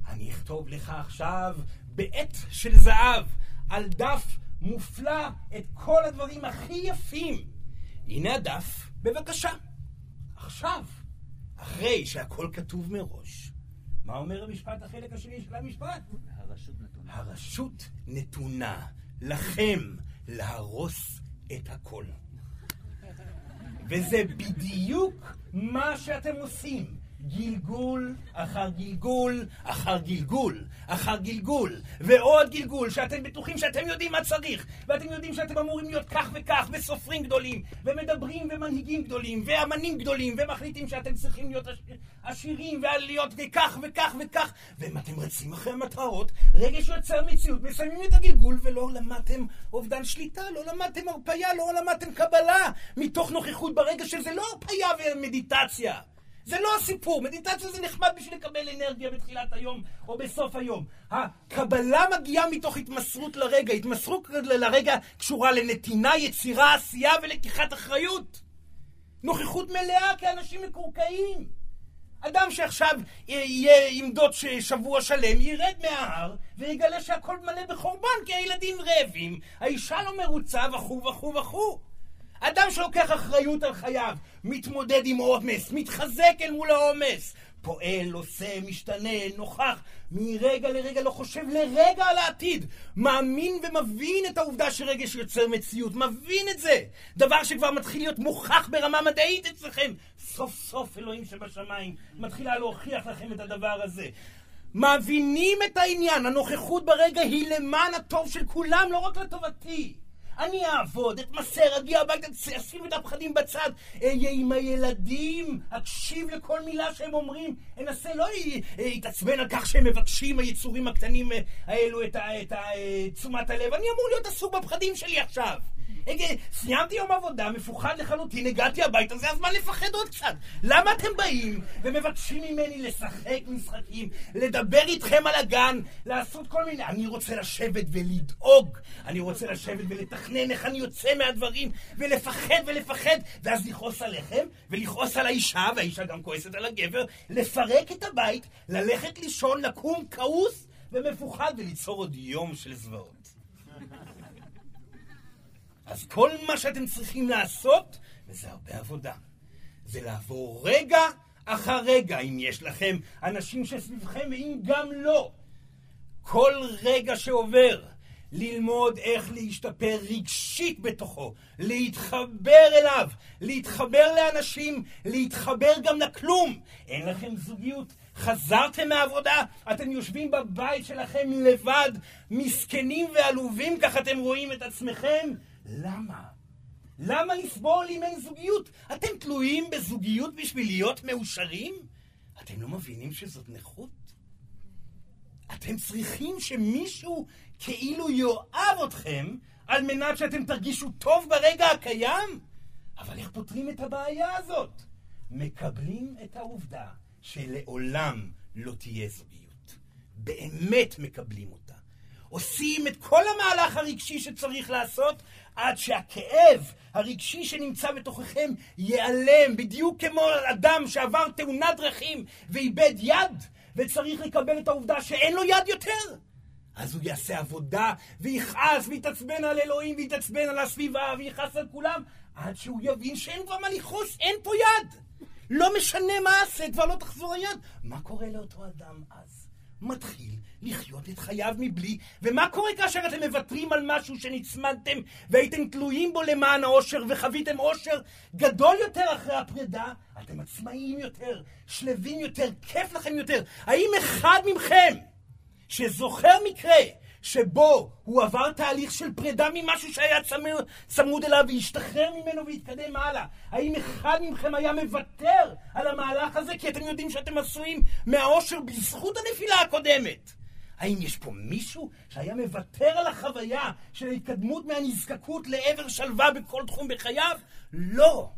אני אכתוב לך עכשיו בעט של זהב, על דף מופלא, את כל הדברים הכי יפים. הנה הדף, בבקשה. עכשיו, אחרי שהכל כתוב מראש, מה אומר המשפט, החלק השני של המשפט? הרשות נתונה. הרשות נתונה לכם להרוס את הכל. וזה בדיוק מה שאתם עושים. גלגול אחר גלגול אחר גלגול אחר גלגול ועוד גלגול שאתם בטוחים שאתם יודעים מה צריך ואתם יודעים שאתם אמורים להיות כך וכך וסופרים גדולים ומדברים ומנהיגים גדולים ואמנים גדולים ומחליטים שאתם צריכים להיות עשירים ולהיות כך וכך וכך ואם אתם רצים אחרי המטרות רגע שיוצר מציאות מסיימים את הגלגול ולא למדתם אובדן שליטה לא למדתם הרפאיה לא למדתם קבלה מתוך נוכחות ברגע שזה לא הרפאיה ומדיטציה זה לא הסיפור, מדיטציה זה נחמד בשביל לקבל אנרגיה בתחילת היום או בסוף היום. הקבלה מגיעה מתוך התמסרות לרגע, התמסרות לרגע קשורה לנתינה, יצירה, עשייה ולקיחת אחריות. נוכחות מלאה כאנשים מקורקעים. אדם שעכשיו יהיה עמדות שבוע שלם, ירד מההר ויגלה שהכל מלא בחורבן כי הילדים רעבים, האישה לא מרוצה וכו' וכו' וכו'. אדם שלוקח אחריות על חייו, מתמודד עם עומס, מתחזק אל מול העומס, פועל, עושה, משתנה, נוכח, מרגע לרגע לא חושב לרגע על העתיד. מאמין ומבין את העובדה שרגש יוצר מציאות, מבין את זה. דבר שכבר מתחיל להיות מוכח ברמה מדעית אצלכם. סוף סוף אלוהים שבשמיים מתחילה להוכיח לכם את הדבר הזה. מבינים את העניין, הנוכחות ברגע היא למען הטוב של כולם, לא רק לטובתי. אני אעבוד, אתמסר, אגיע הביתה, אשים את הפחדים בצד, אהיה עם הילדים, אקשיב לכל מילה שהם אומרים, אנסה לא להתעצבן על כך שהם מבקשים, היצורים הקטנים אה, האלו, את תשומת הלב. אני אמור להיות עסוק בפחדים שלי עכשיו. סיימתי יום עבודה, מפוחד לחלוטין, הגעתי הביתה, זה הזמן לפחד עוד קצת. למה אתם באים ומבקשים ממני לשחק משחקים, לדבר איתכם על הגן, לעשות כל מיני... אני רוצה לשבת ולדאוג, אני רוצה לשבת ולתכנן איך אני יוצא מהדברים, ולפחד ולפחד, ואז לכעוס עליכם, ולכעוס על האישה, והאישה גם כועסת על הגבר, לפרק את הבית, ללכת לישון, לקום כעוס ומפוחד, וליצור עוד יום של זוועות. אז כל מה שאתם צריכים לעשות, וזה הרבה עבודה, זה לעבור רגע אחר רגע, אם יש לכם אנשים שסביבכם, ואם גם לא. כל רגע שעובר, ללמוד איך להשתפר רגשית בתוכו, להתחבר אליו, להתחבר לאנשים, להתחבר גם לכלום. אין לכם זוגיות, חזרתם מהעבודה, אתם יושבים בבית שלכם לבד, מסכנים ועלובים, כך אתם רואים את עצמכם? למה? למה לסבול אם אין זוגיות? אתם תלויים בזוגיות בשביל להיות מאושרים? אתם לא מבינים שזאת נכות? אתם צריכים שמישהו כאילו יאהב אתכם על מנת שאתם תרגישו טוב ברגע הקיים? אבל איך פותרים את הבעיה הזאת? מקבלים את העובדה שלעולם לא תהיה זוגיות. באמת מקבלים אותה. עושים את כל המהלך הרגשי שצריך לעשות עד שהכאב הרגשי שנמצא בתוככם ייעלם, בדיוק כמו אדם שעבר תאונת דרכים ואיבד יד וצריך לקבל את העובדה שאין לו יד יותר. אז הוא יעשה עבודה ויכעס ויתעצבן על אלוהים ויתעצבן על הסביבה ויכעס על כולם עד שהוא יבין שאין כבר מה לכעוס, אין פה יד. לא משנה מה עשה, כבר לא תחזור היד. מה קורה לאותו אדם אז? מתחיל לחיות את חייו מבלי, ומה קורה כאשר אתם מוותרים על משהו שנצמדתם והייתם תלויים בו למען האושר וחוויתם אושר גדול יותר אחרי הפרידה? אתם עצמאיים יותר, שלווים יותר, כיף לכם יותר. האם אחד מכם שזוכר מקרה שבו הוא עבר תהליך של פרידה ממשהו שהיה צמוד, צמוד אליו והשתחרר ממנו והתקדם הלאה. האם אחד מכם היה מוותר על המהלך הזה כי אתם יודעים שאתם עשויים מהאושר בזכות הנפילה הקודמת? האם יש פה מישהו שהיה מוותר על החוויה של ההתקדמות מהנזקקות לעבר שלווה בכל תחום בחייו? לא.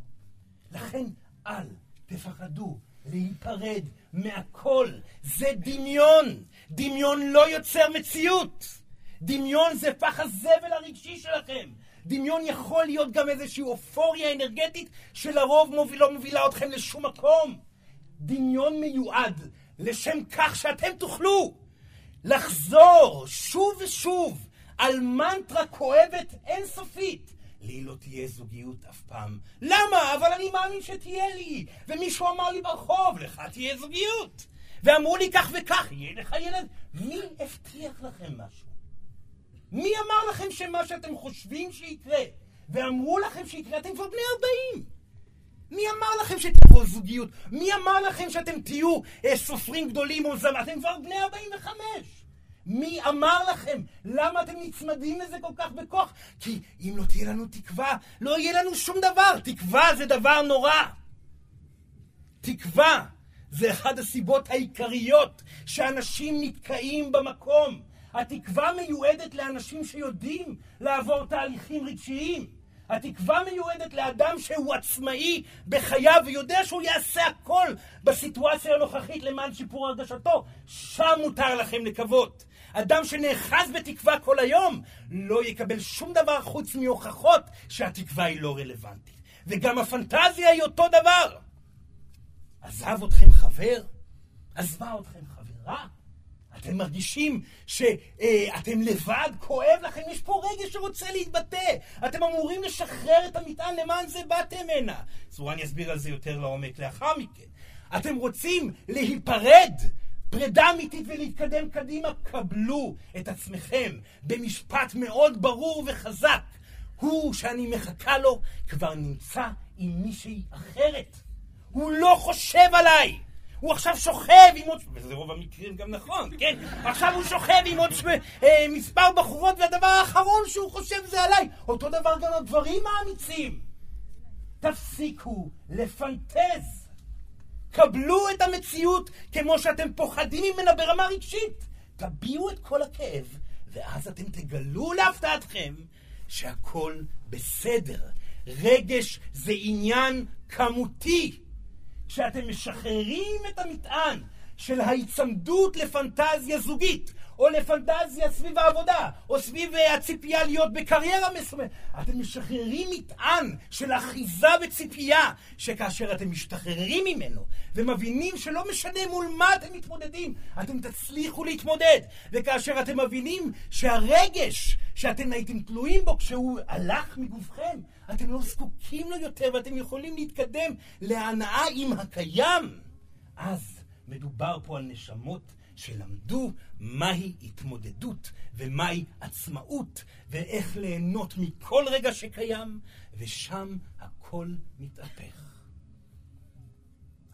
לכן אל תפחדו להיפרד מהכל. זה דמיון. דמיון לא יוצר מציאות. דמיון זה פח הזבל הרגשי שלכם. דמיון יכול להיות גם איזושהי אופוריה אנרגטית שלרוב מוביל, לא מובילה אתכם לשום מקום. דמיון מיועד לשם כך שאתם תוכלו לחזור שוב ושוב על מנטרה כואבת אינסופית. לי לא תהיה זוגיות אף פעם. למה? אבל אני מאמין שתהיה לי. ומישהו אמר לי ברחוב, לך תהיה זוגיות. ואמרו לי כך וכך, יהיה לך ילד. מי הבטיח לכם משהו? מי אמר לכם שמה שאתם חושבים שיקרה, ואמרו לכם שיקרה, אתם כבר בני 40? מי אמר לכם שתבוא זוגיות? מי אמר לכם שאתם תהיו אה, סופרים גדולים או זמן? אתם כבר בני 45. מי אמר לכם? למה אתם נצמדים לזה כל כך בכוח? כי אם לא תהיה לנו תקווה, לא יהיה לנו שום דבר. תקווה זה דבר נורא. תקווה זה אחת הסיבות העיקריות שאנשים נתקעים במקום. התקווה מיועדת לאנשים שיודעים לעבור תהליכים רגשיים. התקווה מיועדת לאדם שהוא עצמאי בחייו ויודע שהוא יעשה הכל בסיטואציה הנוכחית למען שיפור הרגשתו. שם מותר לכם לקוות. אדם שנאחז בתקווה כל היום לא יקבל שום דבר חוץ מהוכחות שהתקווה היא לא רלוונטית. וגם הפנטזיה היא אותו דבר. עזב אתכם חבר? עזבה אתכם חברה? אתם מרגישים שאתם לבד, כואב לכם, יש פה רגע שרוצה להתבטא. אתם אמורים לשחרר את המטען, למען זה באתם הנה. צורה אני אסביר על זה יותר לעומק לאחר מכן. אתם רוצים להיפרד? פרידה אמיתית ולהתקדם קדימה? קבלו את עצמכם במשפט מאוד ברור וחזק. הוא שאני מחכה לו כבר נמצא עם מישהי אחרת. הוא לא חושב עליי. הוא עכשיו שוכב עם עוד... וזה רוב המקרים גם נכון, כן? עכשיו הוא שוכב עם עוד שו... אה, מספר בחורות, והדבר האחרון שהוא חושב זה עליי. אותו דבר גם הגברים האמיצים. תפסיקו לפנטז. קבלו את המציאות כמו שאתם פוחדים ממנה ברמה רגשית. תביעו את כל הכאב, ואז אתם תגלו להפתעתכם שהכל בסדר. רגש זה עניין כמותי. כשאתם משחררים את המטען של ההיצמדות לפנטזיה זוגית, או לפנטזיה סביב העבודה, או סביב אה, הציפייה להיות בקריירה מסוימת. אתם משחררים מטען של אחיזה וציפייה, שכאשר אתם משתחררים ממנו, ומבינים שלא משנה מול מה אתם מתמודדים, אתם תצליחו להתמודד. וכאשר אתם מבינים שהרגש שאתם הייתם תלויים בו כשהוא הלך מגופכם, אתם לא זקוקים לו יותר ואתם יכולים להתקדם להנאה עם הקיים. אז מדובר פה על נשמות שלמדו מהי התמודדות ומהי עצמאות ואיך ליהנות מכל רגע שקיים, ושם הכל מתהפך.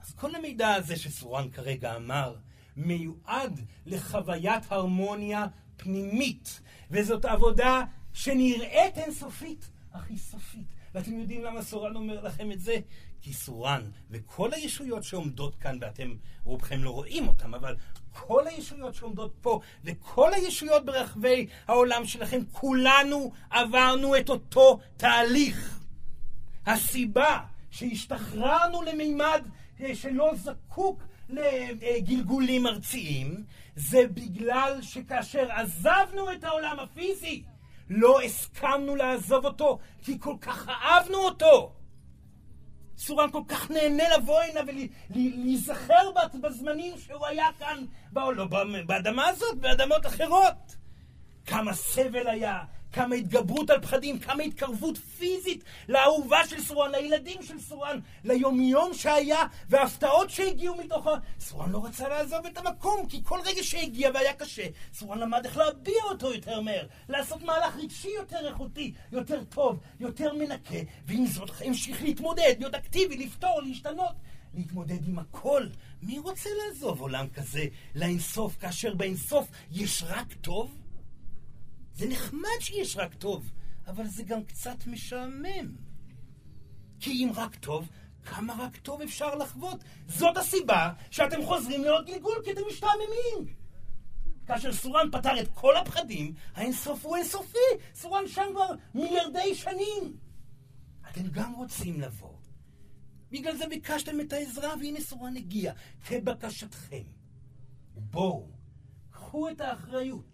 אז כל המידע הזה שסורן כרגע אמר, מיועד לחוויית הרמוניה פנימית, וזאת עבודה שנראית אינסופית, אך היא סופית. ואתם יודעים למה סורן אומר לכם את זה? כי סורן וכל הישויות שעומדות כאן, ואתם רובכם לא רואים אותם, אבל כל הישויות שעומדות פה, וכל הישויות ברחבי העולם שלכם, כולנו עברנו את אותו תהליך. הסיבה שהשתחררנו למימד אה, שלא זקוק לגלגולים ארציים, זה בגלל שכאשר עזבנו את העולם הפיזי, לא הסכמנו לעזוב אותו, כי כל כך אהבנו אותו. סורן כל כך נהנה לבוא הנה ולהיזכר בזמנים שהוא היה כאן, לא, באדמה הזאת, באדמות אחרות. כמה סבל היה, כמה התגברות על פחדים, כמה התקרבות פיזית לאהובה של סורן, לילדים של סורן, ליומיום שהיה, וההפתעות שהגיעו מתוך ה... סורן לא רצה לעזוב את המקום, כי כל רגע שהגיע והיה קשה, סורן למד איך להביע אותו יותר מהר, לעשות מהלך רגשי יותר איכותי, יותר טוב, יותר מנקה, ועם זאת המשיך להתמודד, להיות אקטיבי, לפתור, להשתנות. להתמודד עם הכל. מי רוצה לעזוב עולם כזה לאינסוף, כאשר באינסוף יש רק טוב? זה נחמד שיש רק טוב, אבל זה גם קצת משעמם. כי אם רק טוב, כמה רק טוב אפשר לחוות? זאת הסיבה שאתם חוזרים לעוד גלגול, כי אתם משתעממים. כאשר סורן פתר את כל הפחדים, האינסוף הוא אינסופי. סורן שם כבר מיליארדי שנים. אתם גם רוצים לבוא. בגלל זה ביקשתם את העזרה, והנה סורן הגיע, כבקשתכם. בואו, קחו את האחריות.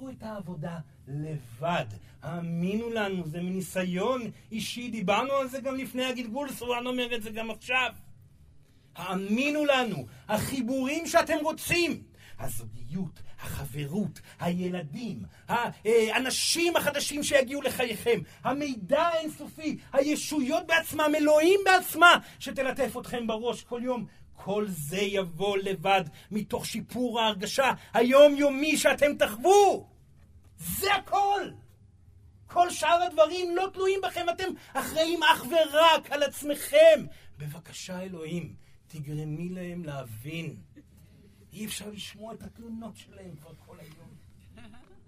עשו את העבודה לבד. האמינו לנו, זה מניסיון אישי, דיברנו על זה גם לפני הגלגול, סורן אומר את זה גם עכשיו. האמינו לנו, החיבורים שאתם רוצים, הזוגיות, החברות, הילדים, האנשים החדשים שיגיעו לחייכם, המידע האינסופי, הישויות בעצמם, אלוהים בעצמה, שתלטף אתכם בראש כל יום. כל זה יבוא לבד מתוך שיפור ההרגשה היומיומי שאתם תחוו. זה הכל. כל שאר הדברים לא תלויים בכם, אתם אחראים אך ורק על עצמכם. בבקשה, אלוהים, תגרמי להם להבין. אי אפשר לשמוע את התלונות שלהם כבר כל היום.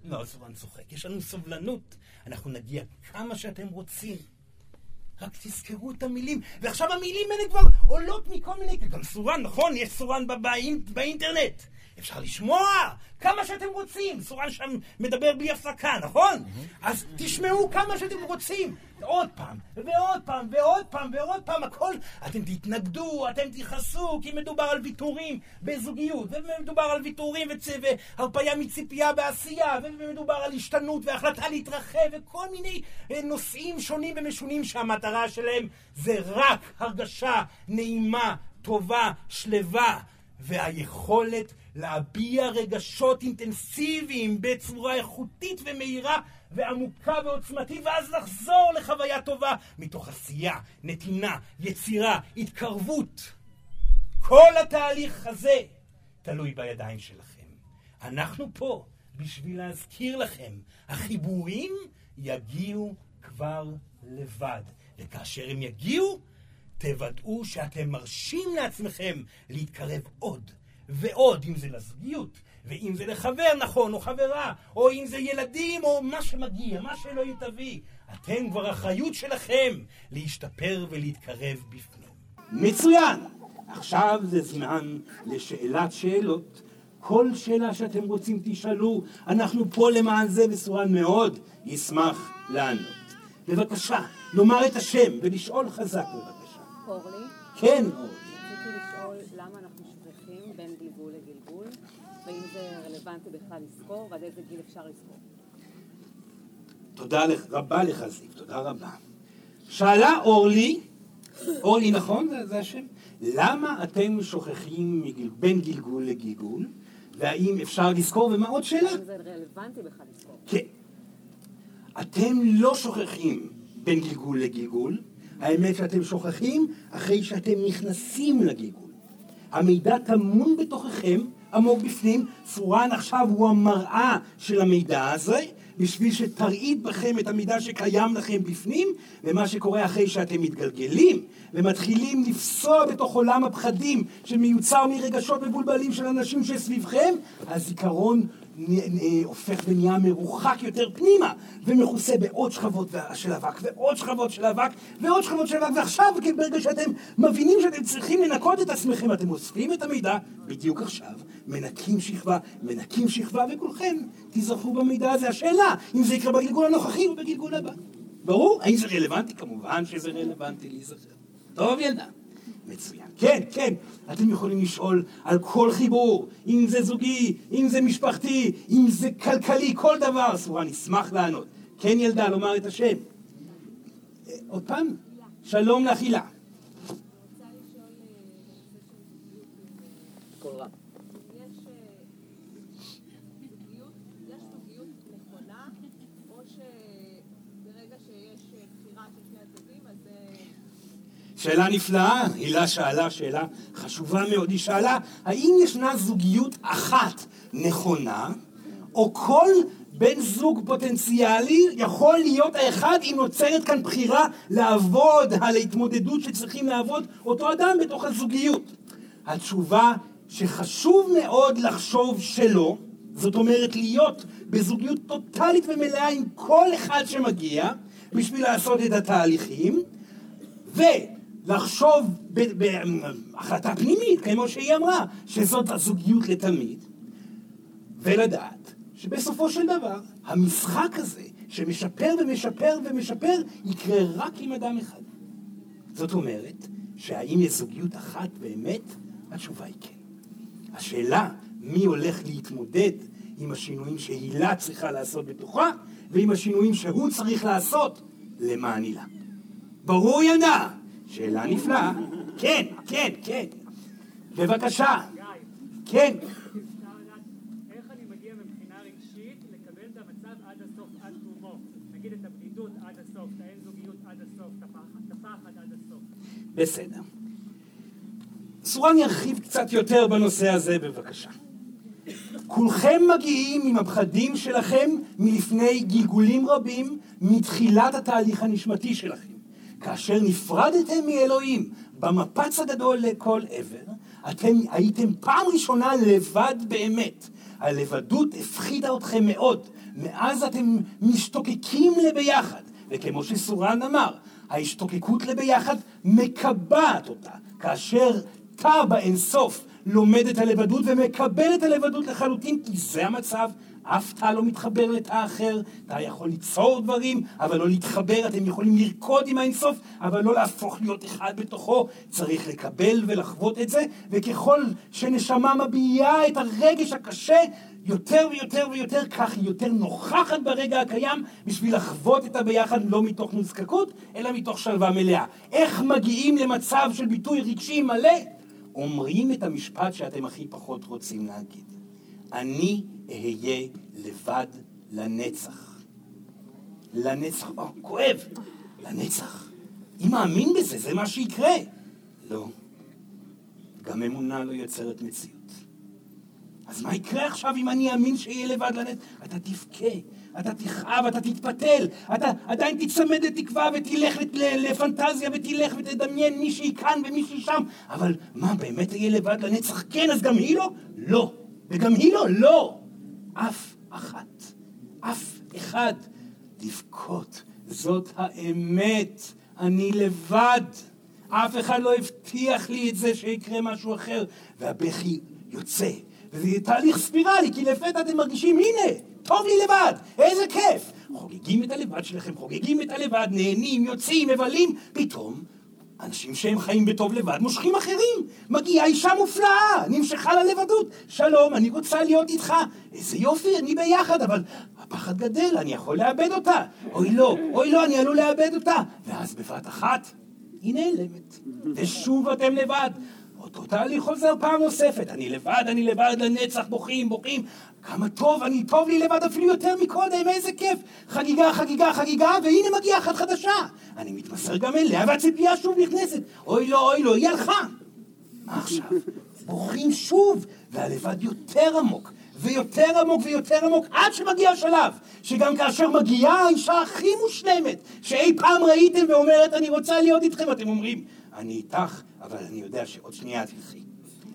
לא, סורן צוחק, יש לנו סובלנות. אנחנו נגיע כמה שאתם רוצים. רק תזכרו את המילים. ועכשיו המילים האלה כבר עולות מכל מיני... גם סורן, נכון? יש סורן באינטרנט. אפשר לשמוע כמה שאתם רוצים. סורן שם מדבר בלי הפסקה, נכון? אז תשמעו כמה שאתם רוצים. עוד פעם, ועוד פעם, ועוד פעם, ועוד פעם, הכל. אתם תתנגדו, אתם תכעסו, כי מדובר על ויתורים בזוגיות, ומדובר על ויתורים והרפאיה מציפייה בעשייה, ומדובר על השתנות והחלטה להתרחב, וכל מיני אה, נושאים שונים ומשונים שהמטרה שלהם זה רק הרגשה נעימה, טובה, שלווה, והיכולת להביע רגשות אינטנסיביים בצורה איכותית ומהירה ועמוקה ועוצמתית, ואז לחזור לחוויה טובה מתוך עשייה, נתינה, יצירה, התקרבות. כל התהליך הזה תלוי בידיים שלכם. אנחנו פה בשביל להזכיר לכם, החיבורים יגיעו כבר לבד. וכאשר הם יגיעו, תוודאו שאתם מרשים לעצמכם להתקרב עוד ועוד, אם זה לזוגיות, ואם זה לחבר נכון, או חברה, או אם זה ילדים, או מה שמגיע, מה שלא יתביא. אתם כבר אחריות שלכם להשתפר ולהתקרב בפנים. מצוין! עכשיו זה זמן לשאלת שאלות. כל שאלה שאתם רוצים תשאלו, אנחנו פה למען זה וסורן מאוד ישמח לענות. בבקשה, לומר את השם ולשאול חזק בבקשה. אורלי, כן, אורלי. רציתי לשאול למה אנחנו שוכחים בין גלגול לגלגול, ואם זה רלוונטי בכלל לזכור, ועד איזה גיל אפשר לזכור. תודה רבה לך, זיו, תודה רבה. שאלה אורלי, אורלי נכון? זה, זה השם? למה אתם שוכחים מגל, בין גלגול לגלגול, והאם אפשר לזכור, ומה עוד שאלה? זה רלוונטי בכלל לזכור. כן. אתם לא שוכחים בין גלגול לגלגול, האמת שאתם שוכחים אחרי שאתם נכנסים לגלגול. המידע טמון בתוככם, עמוק בפנים, סורן עכשיו הוא המראה של המידע הזה, בשביל שתרעיד בכם את המידע שקיים לכם בפנים, ומה שקורה אחרי שאתם מתגלגלים, ומתחילים לפסוע בתוך עולם הפחדים שמיוצר מרגשות מבולבלים של אנשים שסביבכם, הזיכרון הופך ונהיה מרוחק יותר פנימה, ומכוסה בעוד שכבות של אבק, ועוד שכבות של אבק, ועוד שכבות של אבק, ועכשיו, כן, ברגע שאתם מבינים שאתם צריכים לנקות את עצמכם, אתם אוספים את המידע, בדיוק עכשיו, מנקים שכבה, מנקים שכבה, וכולכם תיזכרו במידע הזה. השאלה, אם זה יקרה בגלגול הנוכחי או בגלגול הבא. ברור? האם זה רלוונטי? כמובן שזה רלוונטי להיזכר. טוב, ילדה. מצוין. כן, כן, אתם יכולים לשאול על כל חיבור, אם זה זוגי, אם זה משפחתי, אם זה כלכלי, כל דבר. סורן נשמח לענות. כן, ילדה, לומר את השם. אה, עוד פעם? שלום לך, הילה. קול רם. יש אה, זוגיות, יש זוגיות נכונה, או שברגע שיש אה, בחירה של שני הצדדים, אז אה, שאלה נפלאה, הילה שאלה שאלה חשובה מאוד. היא שאלה, האם ישנה זוגיות אחת נכונה, או כל בן זוג פוטנציאלי יכול להיות האחד אם נוצרת כאן בחירה לעבוד על ההתמודדות שצריכים לעבוד אותו אדם בתוך הזוגיות? התשובה שחשוב מאוד לחשוב שלא, זאת אומרת להיות בזוגיות טוטאלית ומלאה עם כל אחד שמגיע בשביל לעשות את התהליכים, ולחשוב בהחלטה פנימית, כמו שהיא אמרה, שזאת הזוגיות לתמיד, ולדעת שבסופו של דבר, המשחק הזה, שמשפר ומשפר ומשפר, יקרה רק עם אדם אחד. זאת אומרת, שהאם יש זוגיות אחת באמת? התשובה היא כן. השאלה, מי הולך להתמודד עם השינויים שהילה צריכה לעשות בתוכה, ועם השינויים שהוא צריך לעשות למען הילה. ברור ילדה? שאלה נפלאה. כן, כן, כן. בבקשה. כן. בסדר. סורן ירחיב קצת יותר בנושא הזה, בבקשה. כולכם מגיעים עם הפחדים שלכם מלפני גלגולים רבים, מתחילת התהליך הנשמתי שלכם. כאשר נפרדתם מאלוהים במפץ הגדול לכל עבר, אתם הייתם פעם ראשונה לבד באמת. הלבדות הפחידה אתכם מאוד. מאז אתם משתוקקים לביחד. וכמו שסורן אמר, ההשתוקקות לביחד מקבעת אותה. כאשר תא באינסוף לומד את הלבדות ומקבל את הלבדות לחלוטין, כי זה המצב. אף תא לא מתחבר לתא אחר, תא יכול ליצור דברים, אבל לא להתחבר, אתם יכולים לרקוד עם האינסוף, אבל לא להפוך להיות אחד בתוכו. צריך לקבל ולחוות את זה, וככל שנשמה מביעה את הרגש הקשה, יותר ויותר ויותר, כך היא יותר נוכחת ברגע הקיים, בשביל לחוות את הביחד לא מתוך נזקקות, אלא מתוך שלווה מלאה. איך מגיעים למצב של ביטוי רגשי מלא? אומרים את המשפט שאתם הכי פחות רוצים להגיד. אני אהיה לבד לנצח. לנצח, או, כואב, לנצח. אם מאמין בזה, זה מה שיקרה. לא. גם אמונה לא יוצרת מציאות. אז מה יקרה עכשיו אם אני אאמין שאהיה לבד לנט? אתה תבכה, אתה תכאב, אתה תתפתל, אתה עדיין תצמד לתקווה ותלך לפנטזיה ותלך ותדמיין מישהי כאן ומישהי שם, אבל מה, באמת אהיה לבד לנצח? כן, אז גם היא לא? לא. וגם היא לא? לא. אף אחת, אף אחד. לבכות, זאת האמת. אני לבד. אף אחד לא הבטיח לי את זה שיקרה משהו אחר, והבכי יוצא. וזה יהיה תהליך ספירלי, כי לפתע אתם מרגישים, הנה, טוב לי לבד, איזה כיף. חוגגים את הלבד שלכם, חוגגים את הלבד, נהנים, יוצאים, מבלים, פתאום אנשים שהם חיים בטוב לבד מושכים אחרים. מגיעה אישה מופלאה, נמשכה ללבדות. שלום, אני רוצה להיות איתך. איזה יופי, אני ביחד, אבל הפחד גדל, אני יכול לאבד אותה. אוי לא, אוי לא, אני עלול לאבד אותה. ואז בבת אחת, היא נעלמת. ושוב אתם לבד. אותו תהליך חוזר פעם נוספת. אני לבד, אני לבד לנצח, בוכים, בוכים. כמה טוב, אני טוב לי לבד אפילו יותר מקודם, איזה כיף. חגיגה, חגיגה, חגיגה, והנה מגיעה אחת חדשה. אני מתמסר גם אליה, והציפייה שוב נכנסת. אוי לא, אוי לא, היא הלכה. מה עכשיו? בוכים שוב, והלבד יותר עמוק, ויותר עמוק ויותר עמוק, עד שמגיע השלב, שגם כאשר מגיעה האישה הכי מושלמת שאי פעם ראיתם ואומרת, אני רוצה להיות איתכם, אתם אומרים, אני איתך, אבל אני יודע שעוד שנייה תלכי.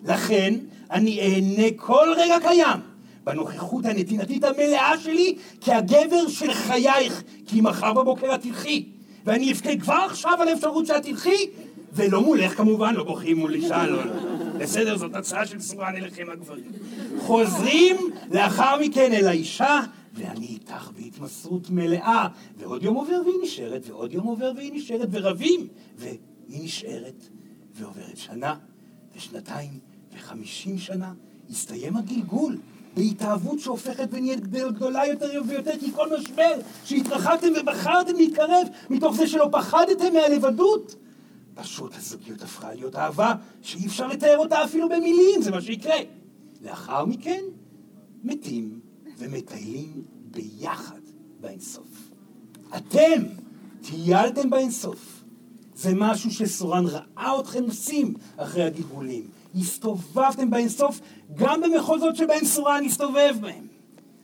לכן, אני אהנה כל רגע קיים בנוכחות הנתינתית המלאה שלי כהגבר של חייך, כי מחר בבוקר את תלכי. ואני אבכה כבר עכשיו על האפשרות שאת תלכי, ולא מולך כמובן, לא בוכים מול אישה, לא, לא. בסדר, זאת הצעה של סורן אליכם הגברים. חוזרים לאחר מכן אל האישה, ואני איתך בהתמסרות מלאה. ועוד יום עובר והיא נשארת, ועוד יום עובר והיא נשארת, ורבים, והיא נשארת, ועוברת שנה, ושנתיים, וחמישים שנה, הסתיים הגלגול. בהתאהבות שהופכת ונהיית גדולה יותר ויותר, כי כל משבר שהתרחקתם ובחרתם להתקרב מתוך זה שלא פחדתם מהלבדות, פשוט הזוגיות הפכה להיות אהבה שאי אפשר לתאר אותה אפילו במילים, זה מה שיקרה. לאחר מכן, מתים ומטיילים ביחד באינסוף. אתם טיילתם באינסוף. זה משהו שסורן ראה אתכם עושים אחרי הגלגולים. הסתובבתם באינסוף גם במחוזות שבהם סורן הסתובב בהם.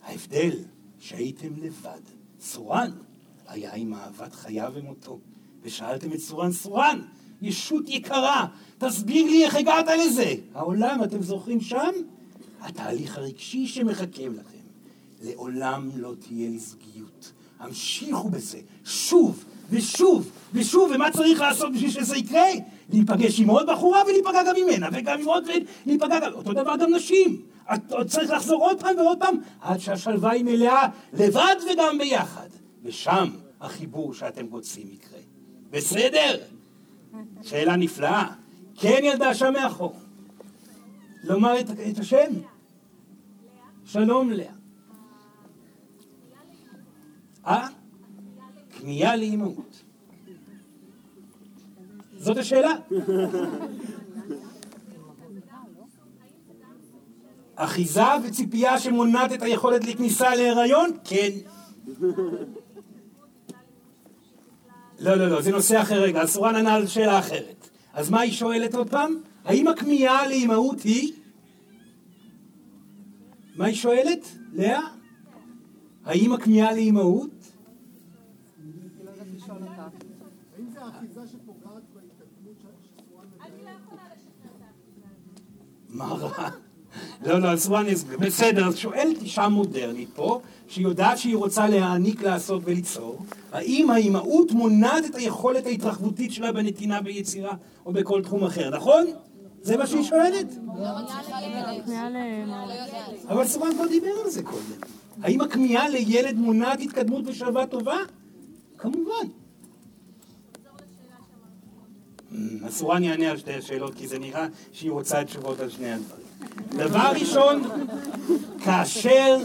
ההבדל, שהייתם לבד. סורן היה עם אהבת חייו ומותו. ושאלתם את סורן, סורן, ישות יקרה, תסביר לי איך הגעת לזה. העולם, אתם זוכרים שם? התהליך הרגשי שמחכה לכם. לעולם לא תהיה לי זוגיות. המשיכו בזה, שוב ושוב ושוב, ומה צריך לעשות בשביל שזה יקרה? להיפגש עם עוד בחורה ולהיפגע גם ממנה, וגם עם עוד ולהיפגע גם... אותו דבר גם נשים. את עוד צריך לחזור עוד פעם ועוד פעם, עד שהשלווה היא מלאה, לבד וגם ביחד. ושם החיבור שאתם רוצים יקרה. בסדר? שאלה נפלאה. כן ילדה שם מאחור. לומר את, את השם? שלום לאה. אה? כמיהה לאימהות. זאת השאלה. אחיזה וציפייה שמונעת את היכולת לכניסה להיריון? כן. לא, לא, לא, זה נושא אחר רגע. אסורן ענה על שאלה אחרת. אז מה היא שואלת עוד פעם? האם הכמיהה לאימהות היא? מה היא שואלת? לאה? האם הכמיהה לאימהות? מה רע? לא, לא, אסביר. בסדר, אז שואלת אישה מודרנית פה, שיודעת שהיא רוצה להעניק, לעשות וליצור, האם האימהות מונעת את היכולת ההתרחבותית שלה בנתינה ביצירה או בכל תחום אחר, נכון? זה מה שהיא שואלת? אבל סורן כבר דיבר על זה קודם. האם הכמיהה לילד מונעת התקדמות ושלווה טובה? כמובן. אסורן יענה על שתי השאלות, כי זה נראה שהיא רוצה תשובות על שני הדברים. דבר ראשון, כאשר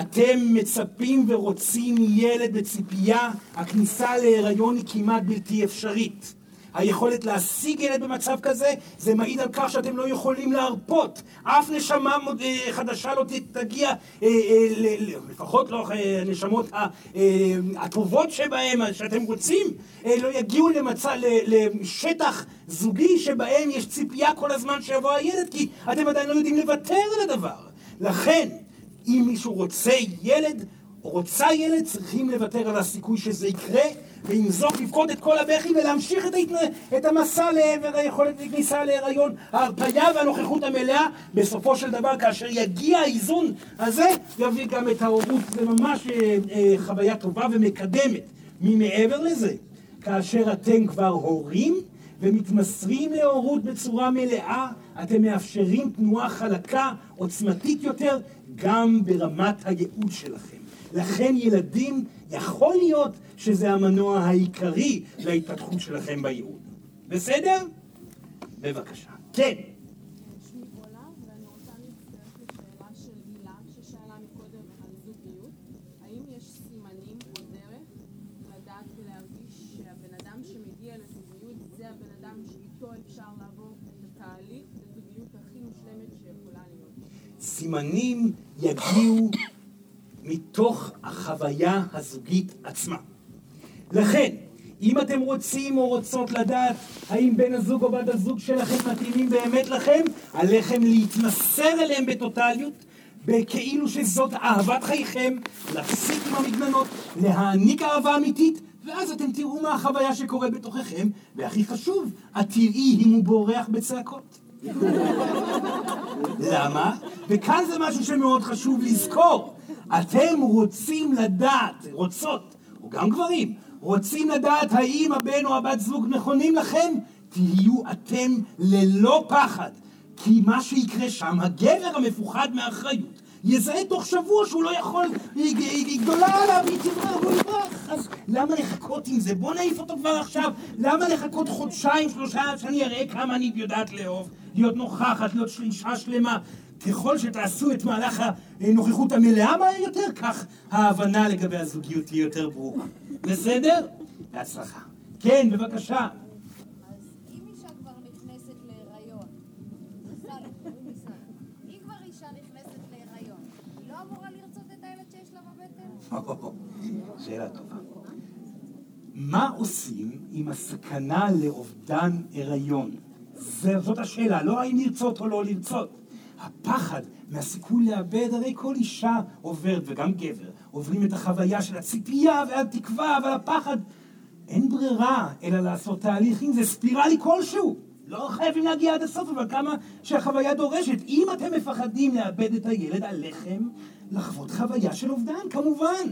אתם מצפים ורוצים ילד בציפייה, הכניסה להיריון היא כמעט בלתי אפשרית. היכולת להשיג ילד במצב כזה, זה מעיד על כך שאתם לא יכולים להרפות. אף נשמה אה, חדשה לא תגיע, אה, אה, לפחות לא הנשמות הטובות שבהם, שאתם רוצים, לא יגיעו למצב, לשטח זוגי שבהם יש ציפייה כל הזמן שיבוא הילד, כי אתם עדיין לא יודעים לוותר על הדבר. לכן, אם מישהו רוצה ילד, רוצה ילד, צריכים לוותר על הסיכוי שזה יקרה, ועם זאת לפקוד את כל הבכי ולהמשיך את, ההתנ... את המסע לעבר היכולת לכניסה להיריון. ההרפאיה והנוכחות המלאה, בסופו של דבר, כאשר יגיע האיזון הזה, יביא גם את ההורות. זה ממש אה, אה, חוויה טובה ומקדמת. ממעבר לזה, כאשר אתם כבר הורים, ומתמסרים להורות בצורה מלאה, אתם מאפשרים תנועה חלקה, עוצמתית יותר, גם ברמת הייעוד שלכם. לכן ילדים, יכול להיות שזה המנוע העיקרי להתפתחות שלכם בייעוד. בסדר? בבקשה. כן. סימנים יגיעו מתוך החוויה הזוגית עצמה. לכן, אם אתם רוצים או רוצות לדעת האם בן הזוג או בת הזוג שלכם מתאימים באמת לכם, עליכם להתמסר אליהם בטוטליות, בכאילו שזאת אהבת חייכם, להפסיק עם המגננות, להעניק אהבה אמיתית, ואז אתם תראו מה החוויה שקורה בתוככם, והכי חשוב, את תראי אם הוא בורח בצעקות. למה? וכאן זה משהו שמאוד חשוב לזכור. אתם רוצים לדעת, רוצות, או גם גברים, רוצים לדעת האם הבן או הבת זוג נכונים לכם? תהיו אתם ללא פחד. כי מה שיקרה שם, הגבר המפוחד מאחריות, יזהה תוך שבוע שהוא לא יכול, היא, גדולה עליו, היא תברח, הוא יברח. אז למה לחכות עם זה? בוא נעיף אותו כבר עכשיו. למה לחכות חודשיים, שלושה, עד שאני אראה כמה אני יודעת לאהוב, להיות נוכחת, להיות שלישה שלמה. ככל שתעשו את מהלך הנוכחות המלאה מהר יותר, כך ההבנה לגבי הזוגיות תהיה יותר ברורה. בסדר? בהצלחה. כן, בבקשה. לא? שאלה טובה. מה עושים עם הסכנה לאובדן הריון? זאת השאלה, לא האם לרצות או לא לרצות. הפחד מהסיכוי לאבד, הרי כל אישה עוברת, וגם גבר, עוברים את החוויה של הציפייה והתקווה והפחד. אין ברירה אלא לעשות תהליכים, זה ספירלי כלשהו. לא חייבים להגיע עד הסוף, אבל כמה שהחוויה דורשת. אם אתם מפחדים לאבד את הילד, עליכם לחוות חוויה של אובדן, כמובן.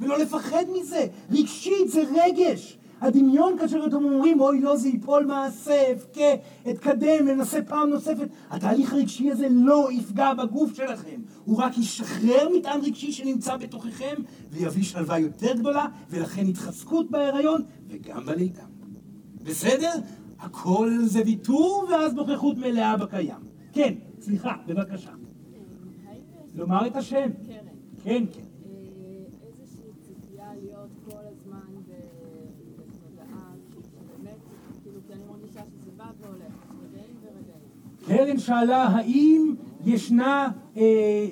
ולא לפחד מזה. רגשית זה רגש. הדמיון כאשר אתם אומרים, אוי לא, זה ייפול מעשה, אבכה, אתקדם, ננסה פעם נוספת. התהליך הרגשי הזה לא יפגע בגוף שלכם. הוא רק ישחרר מטען רגשי שנמצא בתוככם, ויביא שלווה יותר גדולה, ולכן התחזקות בהיריון, וגם בלידה. בסדר? הכל זה ויתור, ואז נוכחות מלאה בקיים. כן, סליחה, בבקשה. לומר את השם. קרן, כן, כן. איזושהי ציפייה להיות כל הזמן ב- בתודעה, שבאמת, כאילו, כי אני מרגישה שזה בא והולך, רגעים קרן שאלה האם ישנה, אה,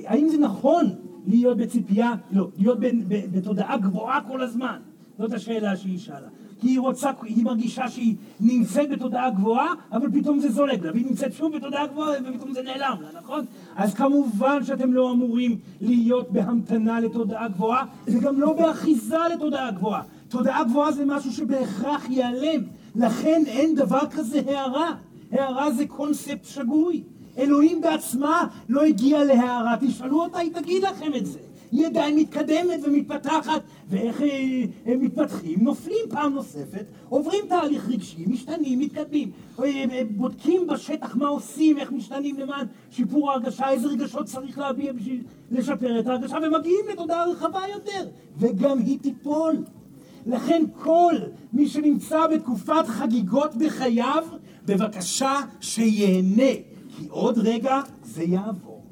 האם זה נכון להיות בציפייה, לא, להיות ב, ב, בתודעה גבוהה כל הזמן. זאת השאלה שהיא שאלה. כי היא רוצה, היא מרגישה שהיא נמצאת בתודעה גבוהה, אבל פתאום זה זולג לה, והיא נמצאת שוב בתודעה גבוהה, ופתאום זה נעלם לה, נכון? אז כמובן שאתם לא אמורים להיות בהמתנה לתודעה גבוהה, וגם לא באחיזה לתודעה גבוהה. תודעה גבוהה זה משהו שבהכרח ייעלם, לכן אין דבר כזה הערה. הערה זה קונספט שגוי. אלוהים בעצמה לא הגיעה להערה, תשאלו אותה, היא תגיד לכם את זה. היא עדיין מתקדמת ומתפתחת, ואיך אה, הם מתפתחים? נופלים פעם נוספת, עוברים תהליך רגשי, משתנים, מתקדמים, אה, אה, בודקים בשטח מה עושים, איך משתנים למען שיפור ההרגשה, איזה רגשות צריך להביע בשביל לשפר את ההרגשה, ומגיעים לתודעה רחבה יותר, וגם היא תיפול. לכן כל מי שנמצא בתקופת חגיגות בחייו, בבקשה שיהנה, כי עוד רגע זה יעבור.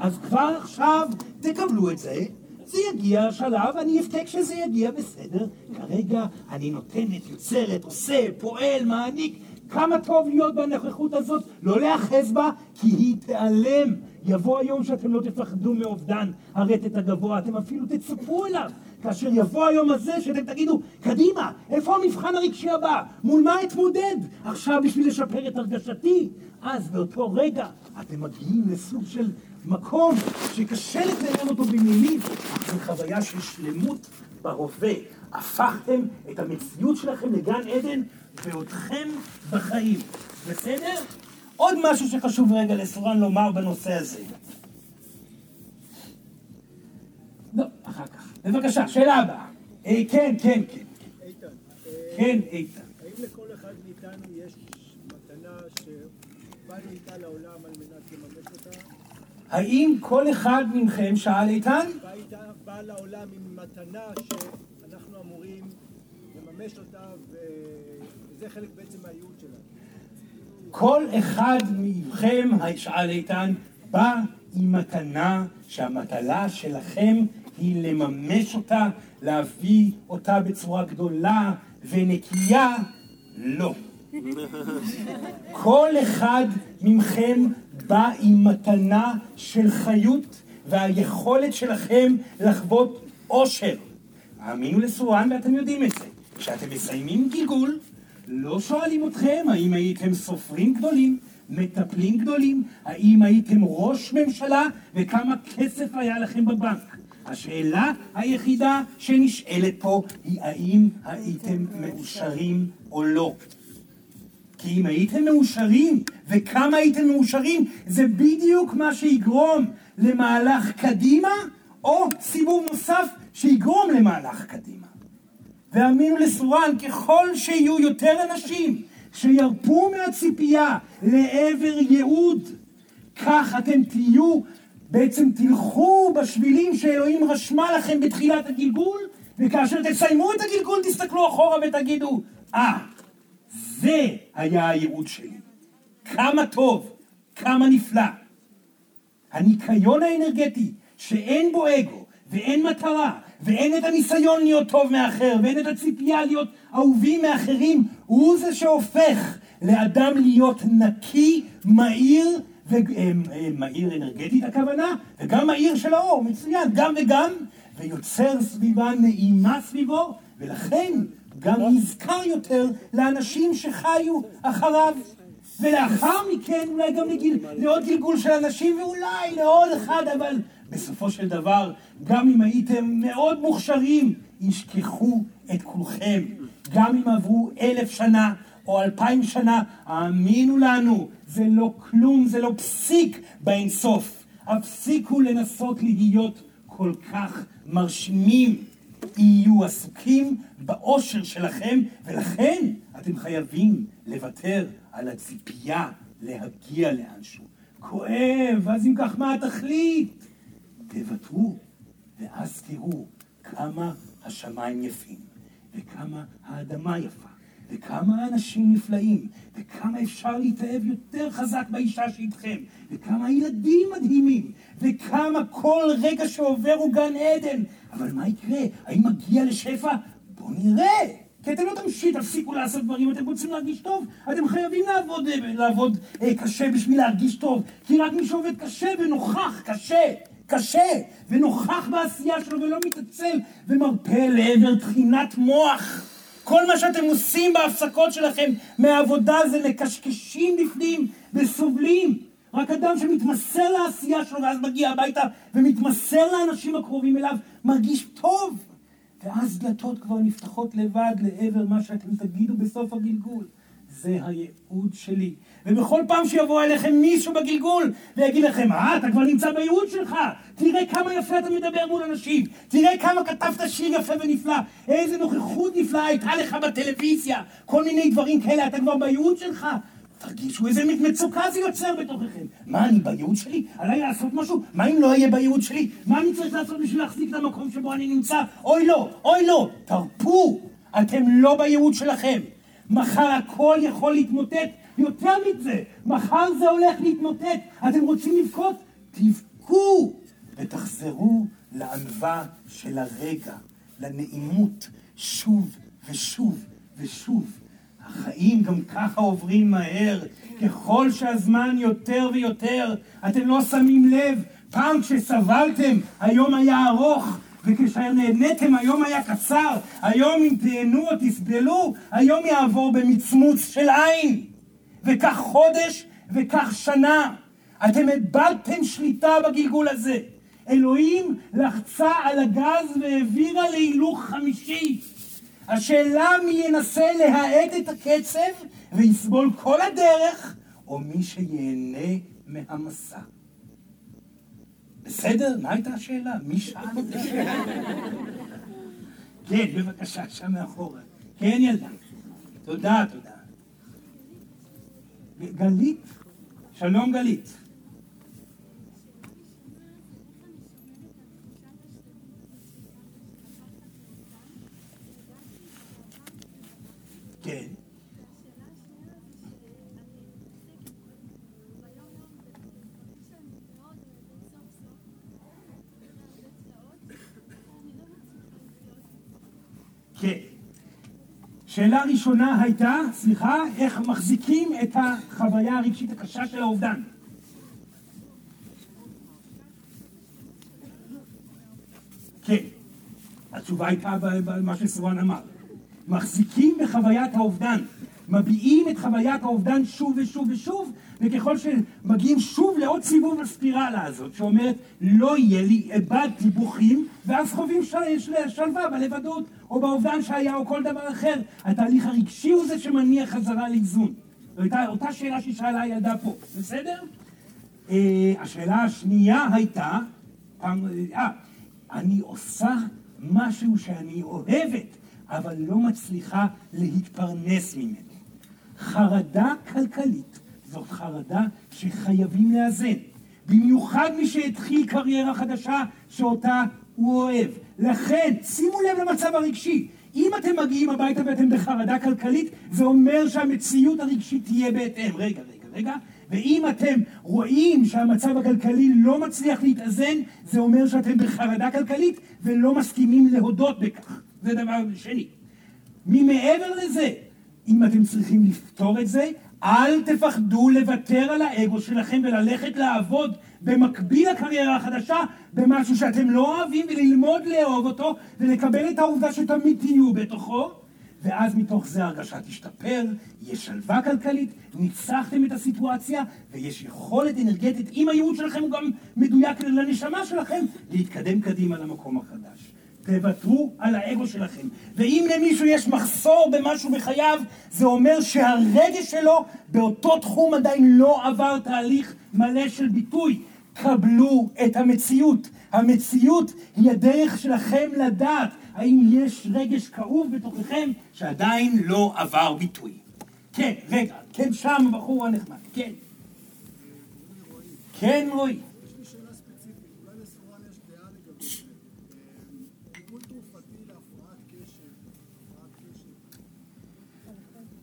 אז כבר עכשיו תקבלו את זה, זה יגיע השלב, אני אבכה כשזה יגיע, בסדר. כרגע אני נותנת, יוצרת, עושה, פועל, מעניק. כמה טוב להיות בנוכחות הזאת, לא להאחז בה, כי היא תיעלם. יבוא היום שאתם לא תפחדו מאובדן הרטט הגבוה, אתם אפילו תצפו אליו. כאשר יבוא היום הזה שאתם תגידו, קדימה, איפה המבחן הרגשי הבא? מול מה אתמודד? עכשיו בשביל לשפר את הרגשתי? אז באותו רגע אתם מגיעים לסוג של מקום שקשה לתאר אותו במילים, אך זו חוויה של שלמות בהווה. הפכתם את המציאות שלכם לגן עדן ואותכם בחיים. בסדר? עוד משהו שחשוב רגע לסורן לומר בנושא הזה. לא, אחר כך. בבקשה, שאלה הבאה. אה, כן, כן, כן. איתן, כן, איתן. האם לכל אחד מאיתנו יש מתנה שבאנו איתה לעולם על מנת לממש אותה? האם כל אחד מכם, שאל איתן? בא לעולם עם מתנה שאנחנו אמורים לממש אותה, וזה חלק בעצם מהייעוד שלנו. כל אחד מכם, שאל איתן, בא עם מתנה שהמטלה שלכם היא לממש אותה, להביא אותה בצורה גדולה ונקייה? לא. כל אחד מכם בא עם מתנה של חיות והיכולת שלכם לחוות אושר. האמינו לסורן ואתם יודעים את זה. כשאתם מסיימים גלגול, לא שואלים אתכם האם הייתם סופרים גדולים, מטפלים גדולים, האם הייתם ראש ממשלה וכמה כסף היה לכם בבנק. השאלה היחידה שנשאלת פה היא האם הייתם מאושרים או לא. כי אם הייתם מאושרים, וכמה הייתם מאושרים, זה בדיוק מה שיגרום למהלך קדימה, או סיבוב נוסף שיגרום למהלך קדימה. והאמינו לסורן, ככל שיהיו יותר אנשים שירפו מהציפייה לעבר ייעוד, כך אתם תהיו, בעצם תלכו בשבילים שאלוהים רשמה לכם בתחילת הגלגול, וכאשר תסיימו את הגלגול תסתכלו אחורה ותגידו, אה, ah, זה היה הייעוד שלי. כמה טוב, כמה נפלא. הניקיון האנרגטי, שאין בו אגו, ואין מטרה, ואין את הניסיון להיות טוב מאחר, ואין את הציפייה להיות אהובים מאחרים, הוא זה שהופך לאדם להיות נקי, מהיר, ומהיר אה, אנרגטית הכוונה, וגם מהיר של האור, מצוין, גם וגם, ויוצר סביבה נעימה סביבו, ולכן גם נזכר יותר לאנשים שחיו אחריו. ולאחר מכן אולי גם לגיל, לעוד גלגול של אנשים ואולי לעוד אחד, אבל בסופו של דבר, גם אם הייתם מאוד מוכשרים, ישכחו את כולכם. גם אם עברו אלף שנה או אלפיים שנה, האמינו לנו, זה לא כלום, זה לא פסיק באינסוף. הפסיקו לנסות להיות כל כך מרשימים. יהיו עסוקים באושר שלכם, ולכן אתם חייבים לוותר על הציפייה להגיע לאנשהו. כואב, אז אם כך מה התכלית? תוותרו, ואז תראו כמה השמיים יפים, וכמה האדמה יפה, וכמה האנשים נפלאים, וכמה אפשר להתאהב יותר חזק באישה שאיתכם, וכמה הילדים מדהימים, וכמה כל רגע שעובר הוא גן עדן. אבל מה יקרה? האם מגיע לשפע? בואו נראה. כי אתם לא תמשיך, תפסיקו לעשות דברים, אתם רוצים להרגיש טוב, אתם חייבים לעבוד, לעבוד אה, קשה בשביל להרגיש טוב, כי רק מי שעובד קשה ונוכח, קשה, קשה, ונוכח בעשייה שלו ולא מתעצל ומרפה לעבר תחינת מוח. כל מה שאתם עושים בהפסקות שלכם מהעבודה זה מקשקשים בפנים וסובלים. רק אדם שמתמסר לעשייה שלו ואז מגיע הביתה ומתמסר לאנשים הקרובים אליו, מרגיש טוב. ואז דלתות כבר נפתחות לבד לעבר מה שאתם תגידו בסוף הגלגול. זה הייעוד שלי. ובכל פעם שיבוא אליכם מישהו בגלגול ויגיד לכם, אה, אתה כבר נמצא בייעוד שלך, תראה כמה יפה אתה מדבר מול אנשים, תראה כמה כתבת שיר יפה ונפלא, איזה נוכחות נפלאה הייתה לך בטלוויזיה, כל מיני דברים כאלה, אתה כבר בייעוד שלך. תרגישו איזה מצוקה זה יוצר בתוככם. מה, אני בייעוד שלי? עליי לעשות משהו? מה אם לא אהיה בייעוד שלי? מה אני צריך לעשות בשביל להחזיק את המקום שבו אני נמצא? אוי לא, אוי לא, תרפו, אתם לא בייעוד שלכם. מחר הכל יכול להתמוטט. יותר מזה, מחר זה הולך להתמוטט. אתם רוצים לבכות? תבכו ותחזרו לענווה של הרגע, לנעימות, שוב ושוב ושוב. החיים גם ככה עוברים מהר, ככל שהזמן יותר ויותר, אתם לא שמים לב, פעם כשסבלתם, היום היה ארוך, וכשנהניתם היום היה קצר, היום אם תהנו או תסבלו, היום יעבור במצמוץ של עין. וכך חודש וכך שנה. אתם איבדתם שליטה בגלגול הזה. אלוהים לחצה על הגז והעבירה להילוך חמישי. השאלה מי ינסה להאט את הקצב ויסבול כל הדרך, או מי שיהנה מהמסע. בסדר? מה הייתה השאלה? מי שאל את השאלה? כן, בבקשה, שם מאחורה. כן, ילדה. תודה, תודה. גלית? שלום גלית. כן. שאלה ראשונה הייתה, סליחה, איך מחזיקים את החוויה הרגשית הקשה של האובדן? כן. התשובה הייתה במה שסורן אמר. מחזיקים בחוויית האובדן, מביעים את חוויית האובדן שוב ושוב ושוב, וככל שמגיעים שוב לעוד סיבוב הספירלה הזאת, שאומרת לא יהיה לי, איבד דיווחים, ואז חווים של... של... שלווה בלבדות, או באובדן שהיה, או כל דבר אחר. התהליך הרגשי הוא זה שמניע חזרה לאיזון. זו הייתה אותה שאלה ששאלה הילדה פה, בסדר? Uh, השאלה השנייה הייתה, פעם, אה, אני עושה משהו שאני אוהבת. אבל לא מצליחה להתפרנס ממנו. חרדה כלכלית זאת חרדה שחייבים לאזן. במיוחד מי שהתחיל קריירה חדשה שאותה הוא אוהב. לכן, שימו לב למצב הרגשי. אם אתם מגיעים הביתה ואתם בחרדה כלכלית, זה אומר שהמציאות הרגשית תהיה בהתאם. רגע, רגע, רגע. ואם אתם רואים שהמצב הכלכלי לא מצליח להתאזן, זה אומר שאתם בחרדה כלכלית ולא מסכימים להודות בכך. זה דבר שני. ממעבר לזה, אם אתם צריכים לפתור את זה, אל תפחדו לוותר על האגו שלכם וללכת לעבוד במקביל לקריירה החדשה במשהו שאתם לא אוהבים וללמוד לאהוב אותו ולקבל את העובדה שתמיד תהיו בתוכו ואז מתוך זה ההרגשה תשתפר, יש שלווה כלכלית, ניצחתם את הסיטואציה ויש יכולת אנרגטית, אם הייעוד שלכם הוא גם מדויק לנשמה שלכם, להתקדם קדימה למקום החדש. תוותרו על האגו שלכם. ואם למישהו יש מחסור במשהו בחייו, זה אומר שהרגש שלו באותו תחום עדיין לא עבר תהליך מלא של ביטוי. קבלו את המציאות. המציאות היא הדרך שלכם לדעת האם יש רגש כאוב בתוככם שעדיין לא עבר ביטוי. כן, רגע, כן שם הבחור הנחמד, כן. כן, רועי.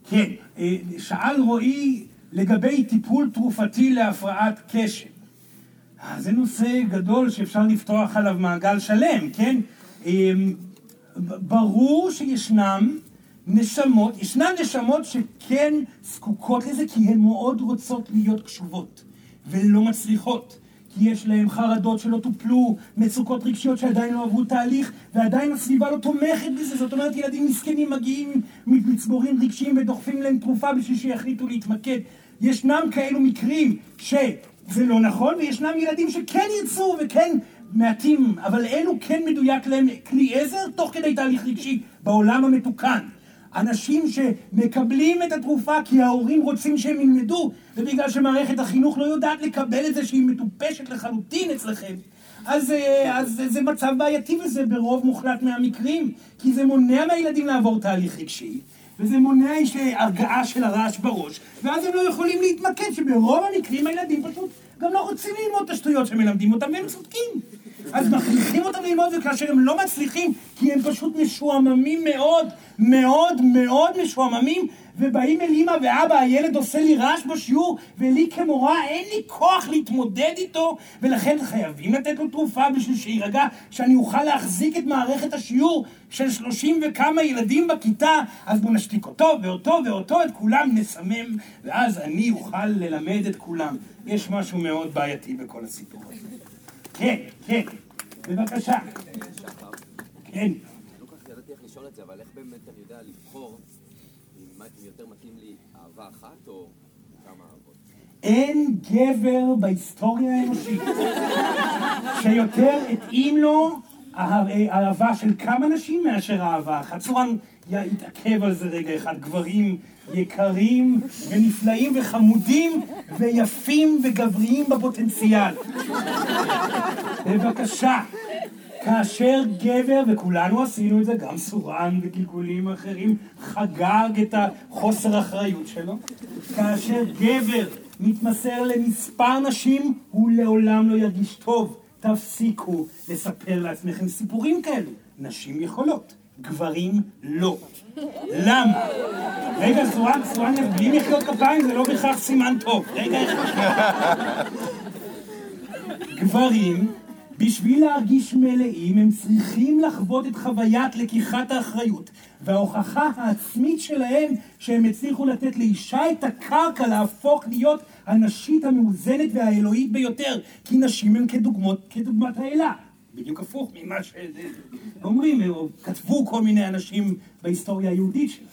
כן, שאל רועי לגבי טיפול תרופתי להפרעת קשב. אה, זה נושא גדול שאפשר לפתוח עליו מעגל שלם, כן? אה, ברור שישנם נשמות, ישנן נשמות שכן זקוקות לזה כי הן מאוד רוצות להיות קשובות ולא מצליחות. כי יש להם חרדות שלא טופלו, מצוקות רגשיות שעדיין לא עברו תהליך, ועדיין הסביבה לא תומכת בזה. זאת אומרת, ילדים מסכנים מגיעים מצבורים רגשיים ודוחפים להם תרופה בשביל שיחליטו להתמקד. ישנם כאלו מקרים שזה לא נכון, וישנם ילדים שכן ירצו וכן מעטים, אבל אלו כן מדויק להם כלי עזר תוך כדי תהליך רגשי בעולם המתוקן. אנשים שמקבלים את התרופה כי ההורים רוצים שהם ילמדו, ובגלל שמערכת החינוך לא יודעת לקבל את זה שהיא מטופשת לחלוטין אצלכם, אז, אה, אז זה מצב בעייתי וזה ברוב מוחלט מהמקרים, כי זה מונע מהילדים לעבור תהליך רגשי, וזה מונע הרגעה של הרעש בראש, ואז הם לא יכולים להתמקד, שברוב המקרים הילדים פשוט גם לא רוצים ללמוד את השטויות שמלמדים אותם, והם צודקים. אז מכריחים אותם ללמוד, וכאשר הם לא מצליחים, כי הם פשוט משועממים מאוד, מאוד מאוד משועממים, ובאים אל אמא ואבא, הילד עושה לי רעש בשיעור, ולי כמורה אין לי כוח להתמודד איתו, ולכן חייבים לתת לו תרופה בשביל שיירגע, שאני אוכל להחזיק את מערכת השיעור של שלושים וכמה ילדים בכיתה, אז בואו נשתיק אותו ואותו ואותו, את כולם נסמם, ואז אני אוכל ללמד את כולם. יש משהו מאוד בעייתי בכל הסיפור הזה. כן, כן, בבקשה. כן. לא כל כך ידעתי איך לשאול את זה, אבל איך באמת אני יודע לבחור אם יותר מתאים לי אהבה אחת או כמה אהבות? אין גבר בהיסטוריה האנושית שיותר התאים לו אהב- אהבה של כמה נשים מאשר אהבה אחת. צורן יתעכב על זה רגע אחד. גברים יקרים ונפלאים וחמודים ויפים וגבריים בפוטנציאל. בבקשה. כאשר גבר, וכולנו עשינו את זה, גם סורן וגלגולים אחרים, חגג את החוסר אחריות שלו. כאשר גבר מתמסר למספר נשים, הוא לעולם לא ירגיש טוב. תפסיקו לספר לעצמכם סיפורים כאלו. נשים יכולות, גברים לא. למה? רגע, סורן, סורן, בלי מחיאות כפיים זה לא בהכרח סימן טוב. רגע אחד. גברים, בשביל להרגיש מלאים, הם צריכים לחוות את חוויית לקיחת האחריות. וההוכחה העצמית שלהם שהם הצליחו לתת לאישה את הקרקע להפוך להיות הנשית המאוזנת והאלוהית ביותר. כי נשים הן כדוגמת האלה. בדיוק הפוך ממה שאומרים, או כתבו כל מיני אנשים בהיסטוריה היהודית שלנו.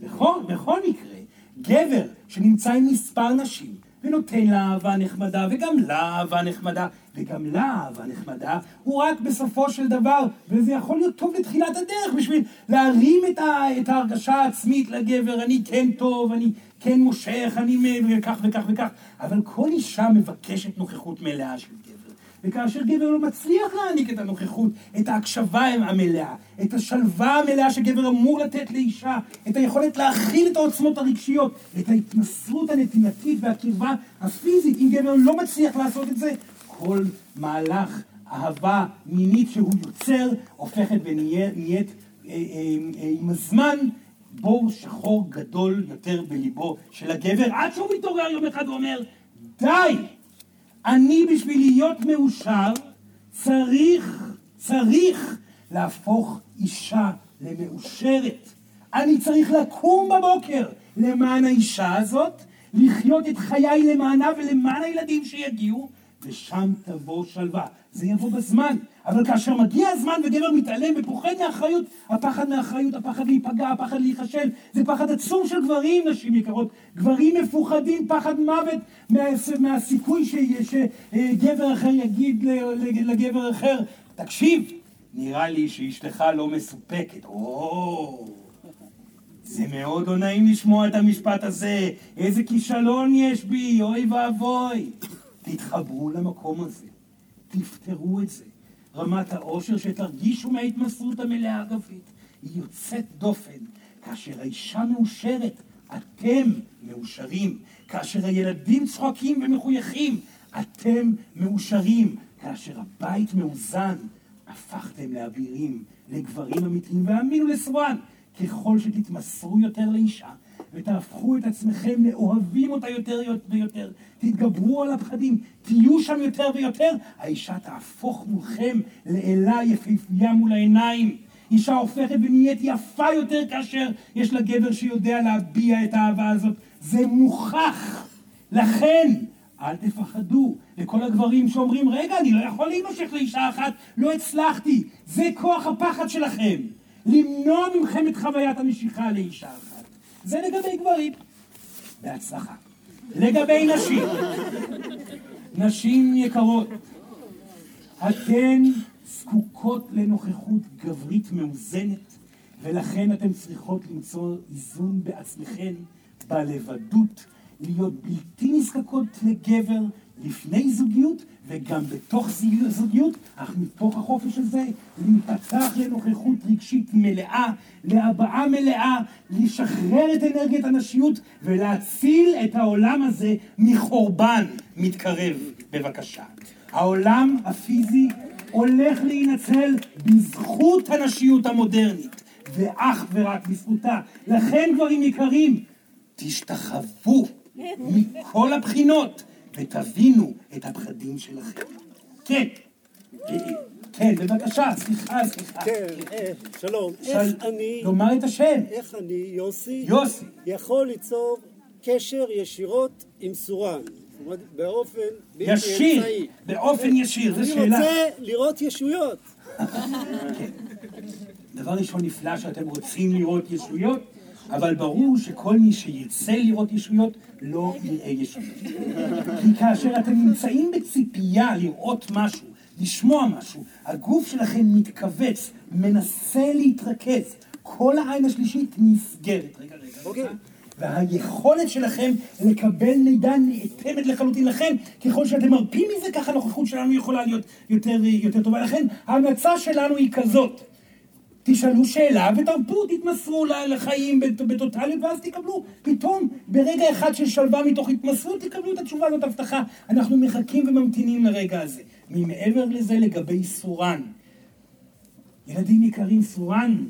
בכל, בכל מקרה, גבר שנמצא עם מספר נשים ונותן לה אהבה נחמדה וגם לה אהבה נחמדה וגם לה אהבה נחמדה, הוא רק בסופו של דבר, וזה יכול להיות טוב לתחילת הדרך בשביל להרים את, ה, את ההרגשה העצמית לגבר, אני כן טוב, אני כן מושך, אני מ- וכך וכך אבל כל אישה מבקשת נוכחות מלאה של. וכאשר גבר לא מצליח להעניק את הנוכחות, את ההקשבה המלאה, את השלווה המלאה שגבר אמור לתת לאישה, את היכולת להכיל את העוצמות הרגשיות, את ההתמסרות הנתינתית והקרבה הפיזית, אם גבר לא מצליח לעשות את זה, כל מהלך אהבה מינית שהוא יוצר, הופכת ונהיית אה, אה, אה, עם הזמן בור שחור גדול יותר בליבו של הגבר, עד שהוא מתעורר יום אחד ואומר, די! אני בשביל להיות מאושר צריך, צריך להפוך אישה למאושרת. אני צריך לקום בבוקר למען האישה הזאת, לחיות את חיי למענה ולמען הילדים שיגיעו, ושם תבוא שלווה. זה יבוא בזמן. אבל כאשר מגיע הזמן וגבר מתעלם ופוחד מאחריות, הפחד מאחריות, הפחד להיפגע, הפחד להיכשל, זה פחד עצום של גברים, נשים יקרות. גברים מפוחדים פחד מוות מה, מהסיכוי ש- שגבר אחר יגיד לגבר אחר, תקשיב, נראה לי שאשתך לא מסופקת. או, זה מאוד לא נעים לשמוע את המשפט הזה. איזה כישלון יש בי, אוי ואבוי. תתחברו למקום הזה. תפתרו את זה. רמת העושר שתרגישו מההתמסרות המלאה הגברית היא יוצאת דופן. כאשר האישה מאושרת, אתם מאושרים. כאשר הילדים צוחקים ומחויכים, אתם מאושרים. כאשר הבית מאוזן, הפכתם לאבירים, לגברים אמיתיים. והאמינו לסורן, ככל שתתמסרו יותר לאישה, ותהפכו את עצמכם לאוהבים אותה יותר ויותר, תתגברו על הפחדים, תהיו שם יותר ויותר, האישה תהפוך מולכם לאלה יפהפייה מול העיניים. אישה הופכת ונהיית יפה יותר כאשר יש לה גבר שיודע להביע את האהבה הזאת. זה מוכח. לכן, אל תפחדו. לכל הגברים שאומרים, רגע, אני לא יכול להימשך לאישה אחת, לא הצלחתי. זה כוח הפחד שלכם. למנוע מכם את חוויית המשיכה לאישה אחת. זה לגבי גברים. בהצלחה. לגבי נשים. נשים יקרות, אתן זקוקות לנוכחות גברית מאוזנת, ולכן אתן צריכות למצוא איזון בעצמכן, בלבדות, להיות בלתי נזקקות לגבר לפני זוגיות וגם בתוך זוגיות, אך מתוך החופש הזה להיפתח לנוכחות רגשית מלאה, להבעה מלאה, לשחרר את אנרגיית הנשיות ולהציל את העולם הזה מחורבן מתקרב, בבקשה. העולם הפיזי הולך להינצל בזכות הנשיות המודרנית, ואך ורק בזכותה. לכן, גברים יקרים, תשתחוו מכל הבחינות ותבינו את הפחדים שלכם. כן, כן, בבקשה, סליחה, סליחה. כן, אה, שלום. של- איך אני, לומר את השם. איך אני, יוסי, יוסי. יכול ליצור קשר ישירות עם סורן? אומרת, באופן בלתי ישיר, אמצעי. באופן ישיר, זו אני שאלה. רוצה לראות ישויות. דבר ראשון נפלא שאתם רוצים לראות ישויות, אבל ברור שכל מי שירצה לראות ישויות לא יראה ישויות. כי כאשר אתם נמצאים בציפייה לראות משהו, לשמוע משהו, הגוף שלכם מתכווץ, מנסה להתרכז, כל העין השלישית נסגרת. רגע, רגע, רגע. והיכולת שלכם לקבל מידע נאטמת לחלוטין. לכן, ככל שאתם מרפים מזה, ככה הנוכחות שלנו יכולה להיות יותר, יותר טובה. לכן, ההמלצה שלנו היא כזאת. תשאלו שאלה ותרפו, תתמסרו לחיים בט- בטוטליות ואז תקבלו פתאום ברגע אחד של שלווה מתוך התמסרות תקבלו את התשובה הזאת הבטחה. אנחנו מחכים וממתינים לרגע הזה. ממעבר לזה לגבי סורן. ילדים יקרים, סורן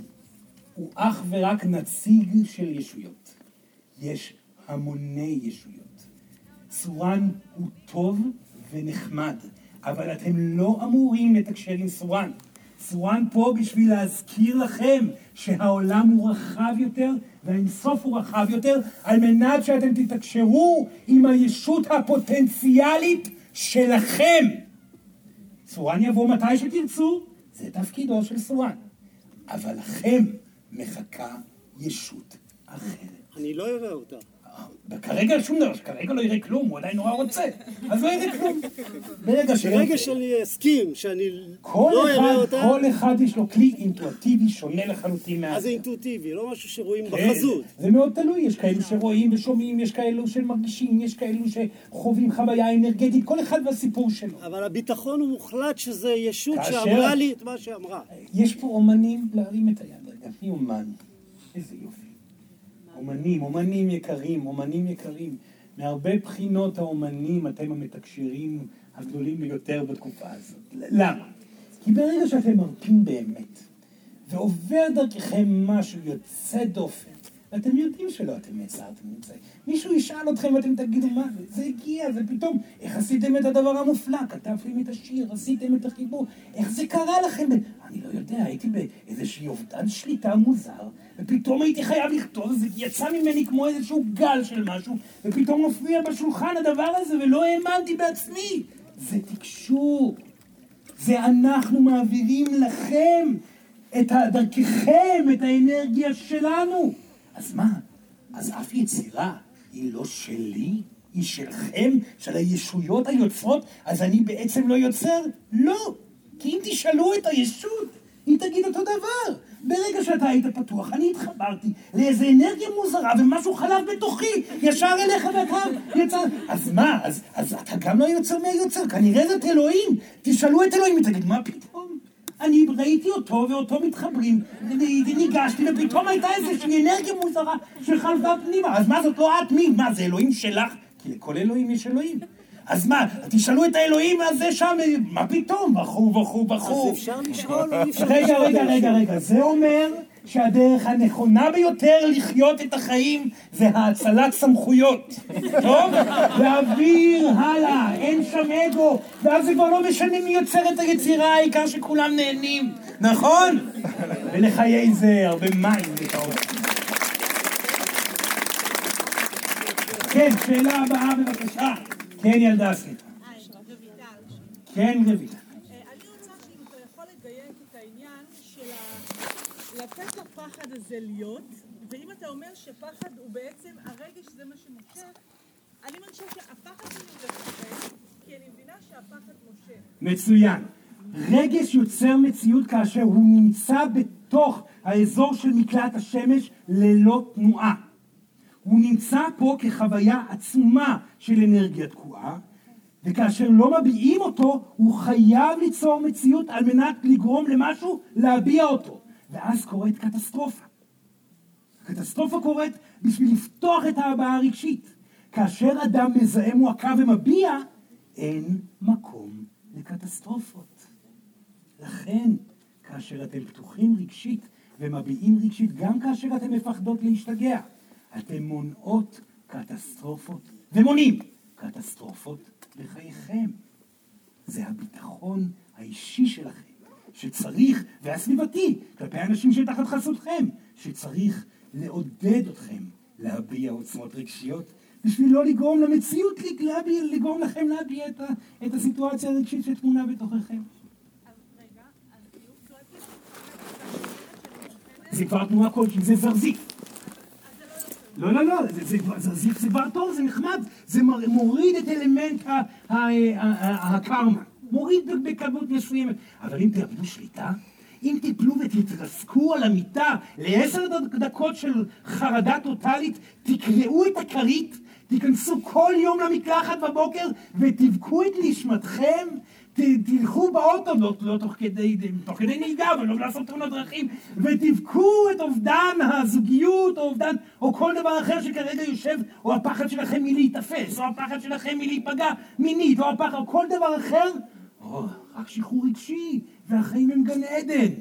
הוא אך ורק נציג של ישויות. יש המוני ישויות. סורן הוא טוב ונחמד, אבל אתם לא אמורים לתקשר עם סורן. סורן פה בשביל להזכיר לכם שהעולם הוא רחב יותר והאינסוף הוא רחב יותר, על מנת שאתם תתקשרו עם הישות הפוטנציאלית שלכם. סורן יבוא מתי שתרצו, זה תפקידו של סורן. אבל לכם מחכה ישות אחרת. אני לא אראה אותה. כרגע שום דבר, כרגע לא יראה כלום, הוא עדיין נורא רוצה, אז לא יראה כלום. ברגע ש... ברגע שאני אסכים שאני לא אראה אותה, כל אחד יש לו כלי אינטואטיבי שונה לחלוטין מה... אז זה אינטואיטיבי, לא משהו שרואים כן, בחזות. זה מאוד תלוי, יש כאלו שרואים ושומעים, יש כאלו שמרגישים, יש כאלו שחווים חוויה אנרגטית, כל אחד והסיפור שלו. אבל הביטחון הוא מוחלט שזה ישות שאמרה לי את מה שאמרה. יש פה אומנים, להרים את היד רגע, מי אומן? איזה יופי. אומנים, אומנים יקרים, אומנים יקרים. מהרבה בחינות האומנים אתם המתקשרים הגדולים ביותר בתקופה הזאת. למה? כי ברגע שאתם מרפים באמת, ועובר דרככם משהו יוצא דופן, ואתם יודעים שלא אתם יצרתם את זה. מישהו ישאל אתכם ואתם תגידו מה זה, זה הגיע, זה פתאום, איך עשיתם את הדבר המופלא? כתבתם את השיר, עשיתם את החיבור, איך זה קרה לכם? אני לא יודע, הייתי באיזשהו אובדן שליטה מוזר, ופתאום הייתי חייב לכתוב, זה יצא ממני כמו איזשהו גל של משהו, ופתאום מופיע בשולחן הדבר הזה, ולא האמנתי בעצמי. זה תקשור. זה אנחנו מעבירים לכם, את דרככם, את האנרגיה שלנו. אז מה? אז אף יצירה היא לא שלי? היא שלכם? של הישויות היוצרות? אז אני בעצם לא יוצר? לא. כי אם תשאלו את הישות, היא תגיד אותו דבר. ברגע שאתה היית פתוח, אני התחברתי לאיזה אנרגיה מוזרה ומשהו חלף בתוכי, ישר אליך והקו יצא. אז מה? אז, אז אתה גם לא יוצר מהיוצר, כנראה זאת אלוהים. תשאלו את אלוהים, היא תגיד, מה פתאום? אני ראיתי אותו ואותו מתחברים, וניגשתי, ופתאום הייתה איזושהי אנרגיה מוזרה שחלפה פנימה. אז מה זאת לא את? מי? מה, זה אלוהים שלך? כי לכל אלוהים יש אלוהים. אז מה, תשאלו את האלוהים הזה שם, מה פתאום? בחור, בחור, בחור. אז אפשר לשאול או אי אפשר רגע, לשאול? רגע, רגע, רגע, זה אומר שהדרך הנכונה ביותר לחיות את החיים זה האצלת סמכויות. טוב? להעביר הלאה, אין שם אגו, ואז זה כבר לא משנה מי יוצר את היצירה, העיקר שכולם נהנים, נכון? ולחיי זה הרבה מים בטעות. כן, שאלה הבאה בבקשה. כן, ילדה, סליחה. כן, רויטל. אני רוצה שאם אתה יכול לדייק את העניין של ה... לפחד הזה להיות, ואם אתה אומר שפחד הוא בעצם הרגש זה מה שמושך, אני מרגישה שהפחד שלי הוא לפחד, כי אני מבינה שהפחד מושך. מצוין. רגש יוצר מציאות כאשר הוא נמצא בתוך האזור של מקלט השמש ללא תנועה. הוא נמצא פה כחוויה עצומה של אנרגיה תקועה, וכאשר לא מביעים אותו, הוא חייב ליצור מציאות על מנת לגרום למשהו להביע אותו. ואז קורית קטסטרופה. הקטסטרופה קורית בשביל לפתוח את ההבעה הרגשית. כאשר אדם מזהה מועקה ומביע, אין מקום לקטסטרופות. לכן, כאשר אתם פתוחים רגשית ומביעים רגשית, גם כאשר אתם מפחדות להשתגע, אתם מונעות קטסטרופות, ומונעים קטסטרופות בחייכם. זה הביטחון האישי שלכם, שצריך, והסביבתי, כלפי האנשים שתחת חסותכם, שצריך לעודד אתכם להביע עוצמות רגשיות, בשביל לא לגרום למציאות להביע, לגרום לכם להביע את, ה, את הסיטואציה הרגשית שטמונה בתוככם. זה כבר תנועה כלשהי, זה זרזיף. לא, לא, לא, זה, זה, זרזיף זה כבר טוב, זה נחמד, זה מוריד את אלמנט הקרמה, מוריד בכמות מסוימת. אבל אם תאבדו שליטה, אם תיפלו ותתרסקו על המיטה לעשר דקות של חרדה טוטאלית, תקרעו את הכרית, תיכנסו כל יום למקלחת בבוקר ותבכו את נשמתכם, תלכו באוטו, לא, לא תוך כדי, תוך כדי נהיגה, אבל לא לעשות תאונות דרכים, ותבכו את אובדן הזוגיות, או אובדן, או כל דבר אחר שכרגע יושב, או הפחד שלכם מלהיתפס, או הפחד שלכם מלהיפגע מינית, או הפחד, או כל דבר אחר, או, רק שחרור רגשי, והחיים הם גן עדן.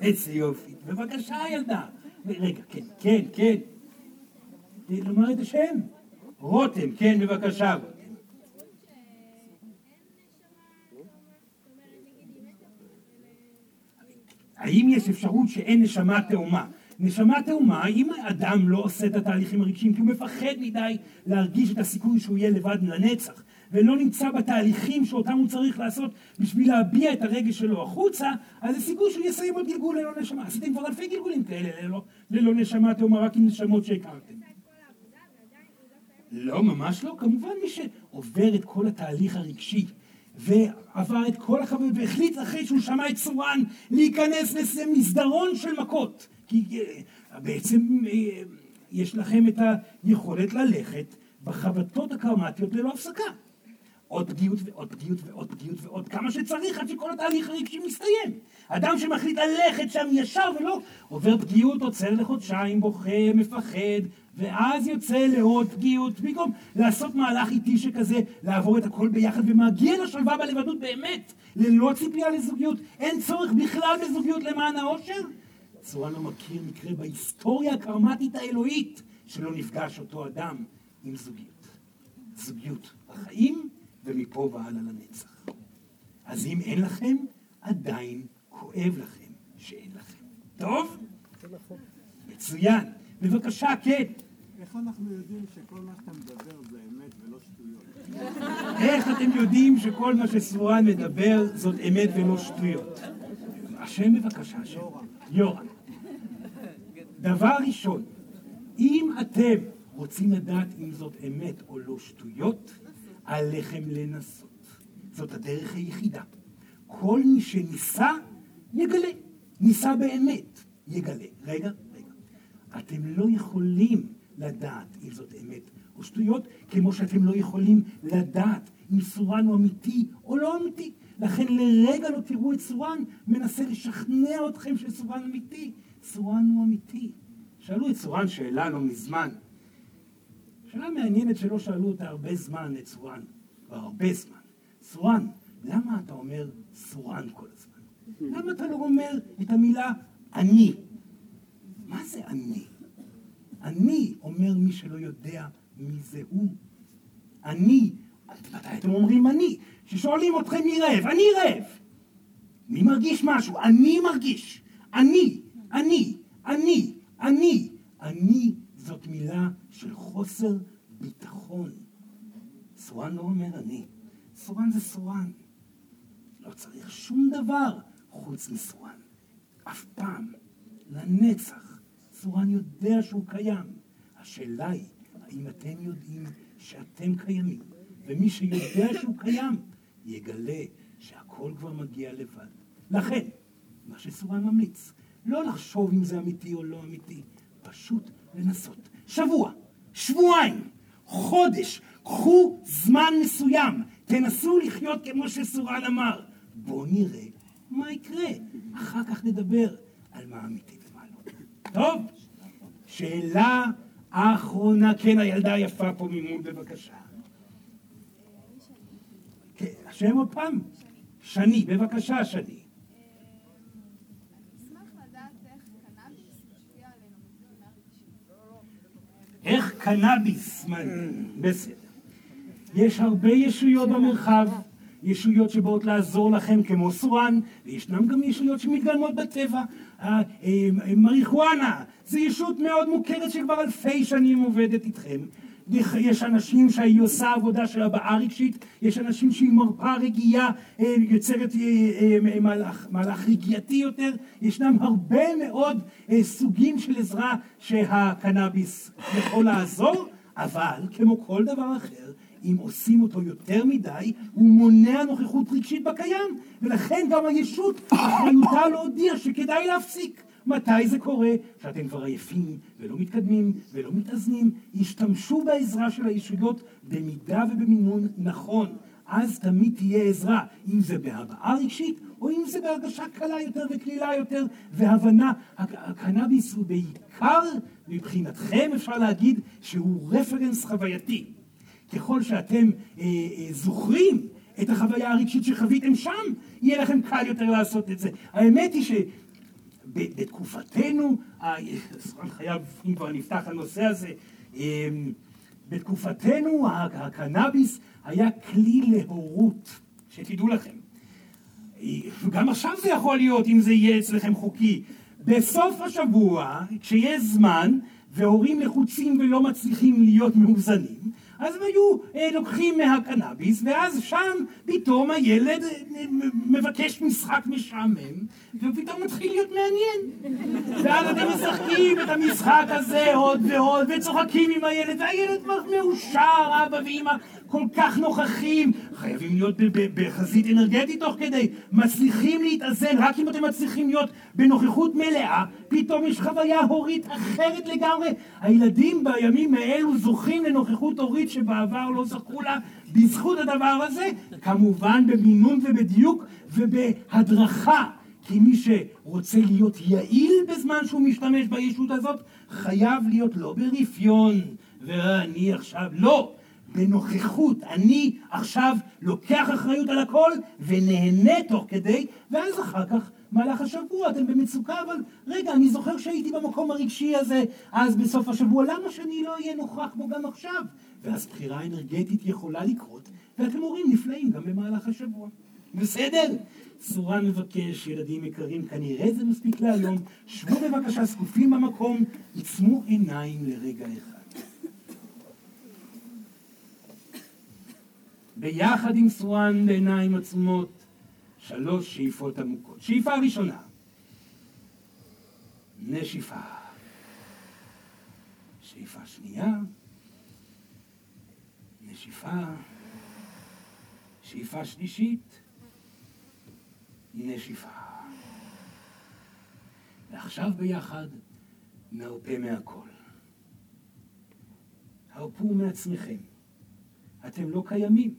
איזה יופי. בבקשה, ילדה. רגע, כן, כן, כן. לומר את השם. רותם, כן, בבקשה. האם יש אפשרות שאין נשמה תאומה? נשמה תאומה, אם אדם לא עושה את התהליכים הרגשיים כי הוא מפחד מדי להרגיש את הסיכוי שהוא יהיה לבד לנצח ולא נמצא בתהליכים שאותם הוא צריך לעשות בשביל להביע את הרגש שלו החוצה, אז יש סיכוי שהוא יסיים עוד גלגול ללא נשמה. עשיתם כבר אלפי גלגולים כאלה ללא, ללא נשמה תאומה, רק עם נשמות שהכרתם. לא, ממש לא. כמובן מי שעובר את כל התהליך הרגשי ועבר את כל החברים והחליט אחרי שהוא שמע את צורן להיכנס למסדרון של מכות. כי אה, בעצם אה, יש לכם את היכולת ללכת בחבטות הקרמטיות ללא הפסקה. עוד פגיעות ועוד פגיעות ועוד פגיעות ועוד כמה שצריך עד שכל התהליך הרגשי מסתיים. אדם שמחליט ללכת שם ישר ולא עובר פגיעות, עוצר לחודשיים, בוכה, מפחד, ואז יוצא לעוד פגיעות, במקום לעשות מהלך איטי שכזה, לעבור את הכל ביחד ומגיע לשלווה בלבדות באמת, ללא ציפייה לזוגיות, אין צורך בכלל בזוגיות למען האושר. צורן לא מכיר מקרה בהיסטוריה הקרמטית האלוהית שלא נפגש אותו אדם עם זוגיות. זוגיות בחיים ומפה והלאה לנצח. אז אם אין לכם, עדיין כואב לכם שאין לכם. טוב? מצוין. בבקשה, כן. איך אנחנו יודעים שכל מה שאתה מדבר זה אמת ולא שטויות? איך אתם יודעים שכל מה שסורן מדבר זאת אמת ולא שטויות? השם בבקשה, השם. יורם. דבר ראשון, אם אתם רוצים לדעת אם זאת אמת או לא שטויות, עליכם לנסות. זאת הדרך היחידה. כל מי שניסה, יגלה. ניסה באמת, יגלה. רגע, רגע. אתם לא יכולים לדעת אם זאת אמת או שטויות, כמו שאתם לא יכולים לדעת אם סורן הוא אמיתי או לא אמיתי. לכן לרגע לא תראו את סורן מנסה לשכנע אתכם שסורן אמיתי. סורן הוא אמיתי. שאלו את סורן שאלה לא מזמן. שאלה מעניינת שלא שאלו אותה הרבה זמן את סורן, כבר הרבה זמן. סורן, למה אתה אומר סורן כל הזמן? למה אתה לא אומר את המילה אני? מה זה אני? אני אומר מי שלא יודע מי זה הוא. אני, מתי אתם אומרים אני? כששואלים אתכם מי רעב, אני רעב. מי מרגיש משהו? אני מרגיש. אני, אני, אני, אני. אני זאת מילה של חוסר ביטחון. סורן לא אומר אני, סורן זה סורן. לא צריך שום דבר חוץ מסורן. אף פעם, לנצח. סורן יודע שהוא קיים. השאלה היא, האם אתם יודעים שאתם קיימים? ומי שיודע שהוא קיים, יגלה שהכל כבר מגיע לבד. לכן, מה שסורן ממליץ, לא לחשוב אם זה אמיתי או לא אמיתי, פשוט לנסות. שבוע, שבועיים, חודש, קחו זמן מסוים, תנסו לחיות כמו שסורן אמר. בואו נראה מה יקרה, אחר כך נדבר על מה אמיתי ומה לא. טוב, שאלה אחרונה, כן, הילדה היפה פה ממול, בבקשה. כן, השם עוד פעם? שני, בבקשה, שני. קנאביס. מה- בסדר. יש הרבה ישויות במרחב, ישויות שבאות לעזור לכם כמו סורן, וישנם גם ישויות שמתגלמות בטבע. אה, מריחואנה, זו ישות מאוד מוכרת שכבר אלפי שנים עובדת איתכם. יש אנשים שהיא עושה עבודה של הבעה רגשית, יש אנשים שהיא מרפאה רגיעה, אה, יוצרת אה, אה, מהלך, מהלך רגיעתי יותר, ישנם הרבה מאוד סוגים של עזרה שהקנאביס יכול לעזור, אבל כמו כל דבר אחר, אם עושים אותו יותר מדי, הוא מונע נוכחות רגשית בקיים, ולכן גם הישות אחריותה להודיע שכדאי להפסיק. מתי זה קורה? שאתם כבר עייפים ולא מתקדמים ולא מתאזנים, השתמשו בעזרה של הישויות במידה ובמינון נכון. אז תמיד תהיה עזרה, אם זה בהבעה רגשית או אם זה בהרגשה קלה יותר וקלילה יותר והבנה. הק- הקנאביס הוא בעיקר, מבחינתכם אפשר להגיד שהוא רפרנס חווייתי. ככל שאתם אה, אה, זוכרים את החוויה הרגשית שחוויתם שם, יהיה לכם קל יותר לעשות את זה. האמת היא שבתקופתנו, סרן חייב, אם כבר נפתח הנושא הזה, אה, בתקופתנו הקנאביס היה כלי להורות, שתדעו לכם. גם עכשיו זה יכול להיות, אם זה יהיה אצלכם חוקי. בסוף השבוע, כשיש זמן, והורים לחוצים ולא מצליחים להיות מאוזנים, אז הם היו אה, לוקחים מהקנאביס, ואז שם פתאום הילד אה, מבקש משחק משעמם, ופתאום מתחיל להיות מעניין. ואז אתם משחקים את המשחק הזה עוד ועוד, וצוחקים עם הילד, והילד מאושר, אבא ואמא כל כך נוכחים, חייבים להיות בחזית אנרגטית תוך כדי, מצליחים להתאזן, רק אם אתם מצליחים להיות בנוכחות מלאה, פתאום יש חוויה הורית אחרת לגמרי. הילדים בימים האלו זוכים לנוכחות הורית שבעבר לא זכו לה בזכות הדבר הזה, כמובן במינון ובדיוק ובהדרכה. כי מי שרוצה להיות יעיל בזמן שהוא משתמש בישות הזאת, חייב להיות לא ברפיון, ואני עכשיו, לא, בנוכחות. אני עכשיו לוקח אחריות על הכל ונהנה תוך כדי, ואז אחר כך, מהלך השבוע, אתם במצוקה, אבל רגע, אני זוכר שהייתי במקום הרגשי הזה אז בסוף השבוע, למה שאני לא אהיה נוכח בו גם עכשיו? ואז בחירה אנרגטית יכולה לקרות, ואתם הורים נפלאים גם במהלך השבוע. בסדר? סורן מבקש, ילדים יקרים, כנראה זה מספיק להיום. שבו בבקשה זקופים במקום, עצמו עיניים לרגע אחד. ביחד עם סורן בעיניים עצומות, שלוש שאיפות עמוקות. שאיפה ראשונה, נשיפה. שאיפה שנייה, נשיפה. שאיפה שלישית, נשיפה. ועכשיו ביחד נרפה מהכל. הרפו מעצמכם. אתם לא קיימים.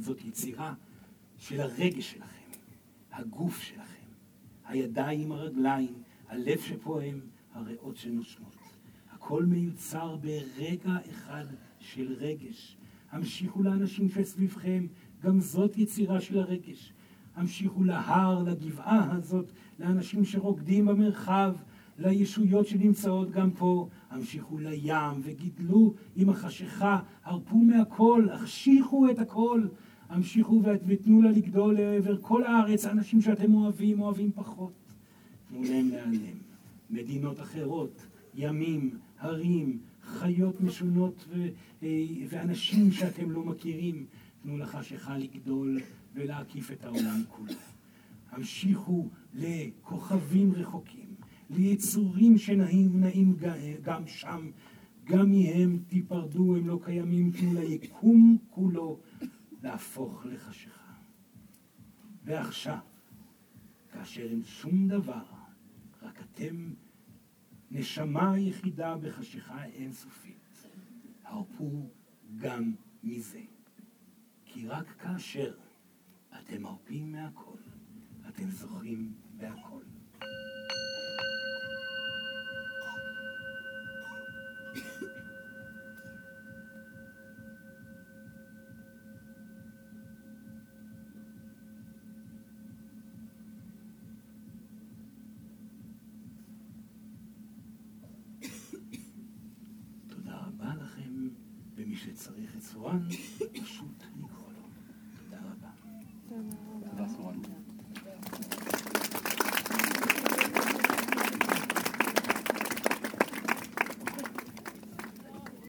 זאת יצירה של הרגש שלכם, הגוף שלכם, הידיים, הרגליים, הלב שפועם, הריאות שנושמות. הכל מיוצר ברגע אחד של רגש. המשיכו לאנשים שסביבכם, גם זאת יצירה של הרגש. המשיכו להר, לגבעה הזאת, לאנשים שרוקדים במרחב, לישויות שנמצאות גם פה, המשיכו לים וגידלו עם החשיכה, הרפו מהכל, החשיכו את הכל, המשיכו ותנו לה לגדול לעבר כל הארץ, האנשים שאתם אוהבים, אוהבים פחות. תנו להם להיעלם. מדינות אחרות, ימים, הרים, חיות משונות ו- אה, ואנשים שאתם לא מכירים, תנו לחשיכה לגדול ולהקיף את העולם כולו. המשיכו לכוכבים רחוקים, ליצורים שנעים נעים גם שם, גם מהם תיפרדו, הם לא קיימים, תנו ליקום כולו להפוך לחשיכה. ועכשיו, כאשר אין שום דבר, רק אתם נשמה יחידה בחשיכה אינסופית, הרפו גם מזה. כי רק כאשר אתם מרפים מהכל, אתם זוכים בהכל. שצריך עצורן,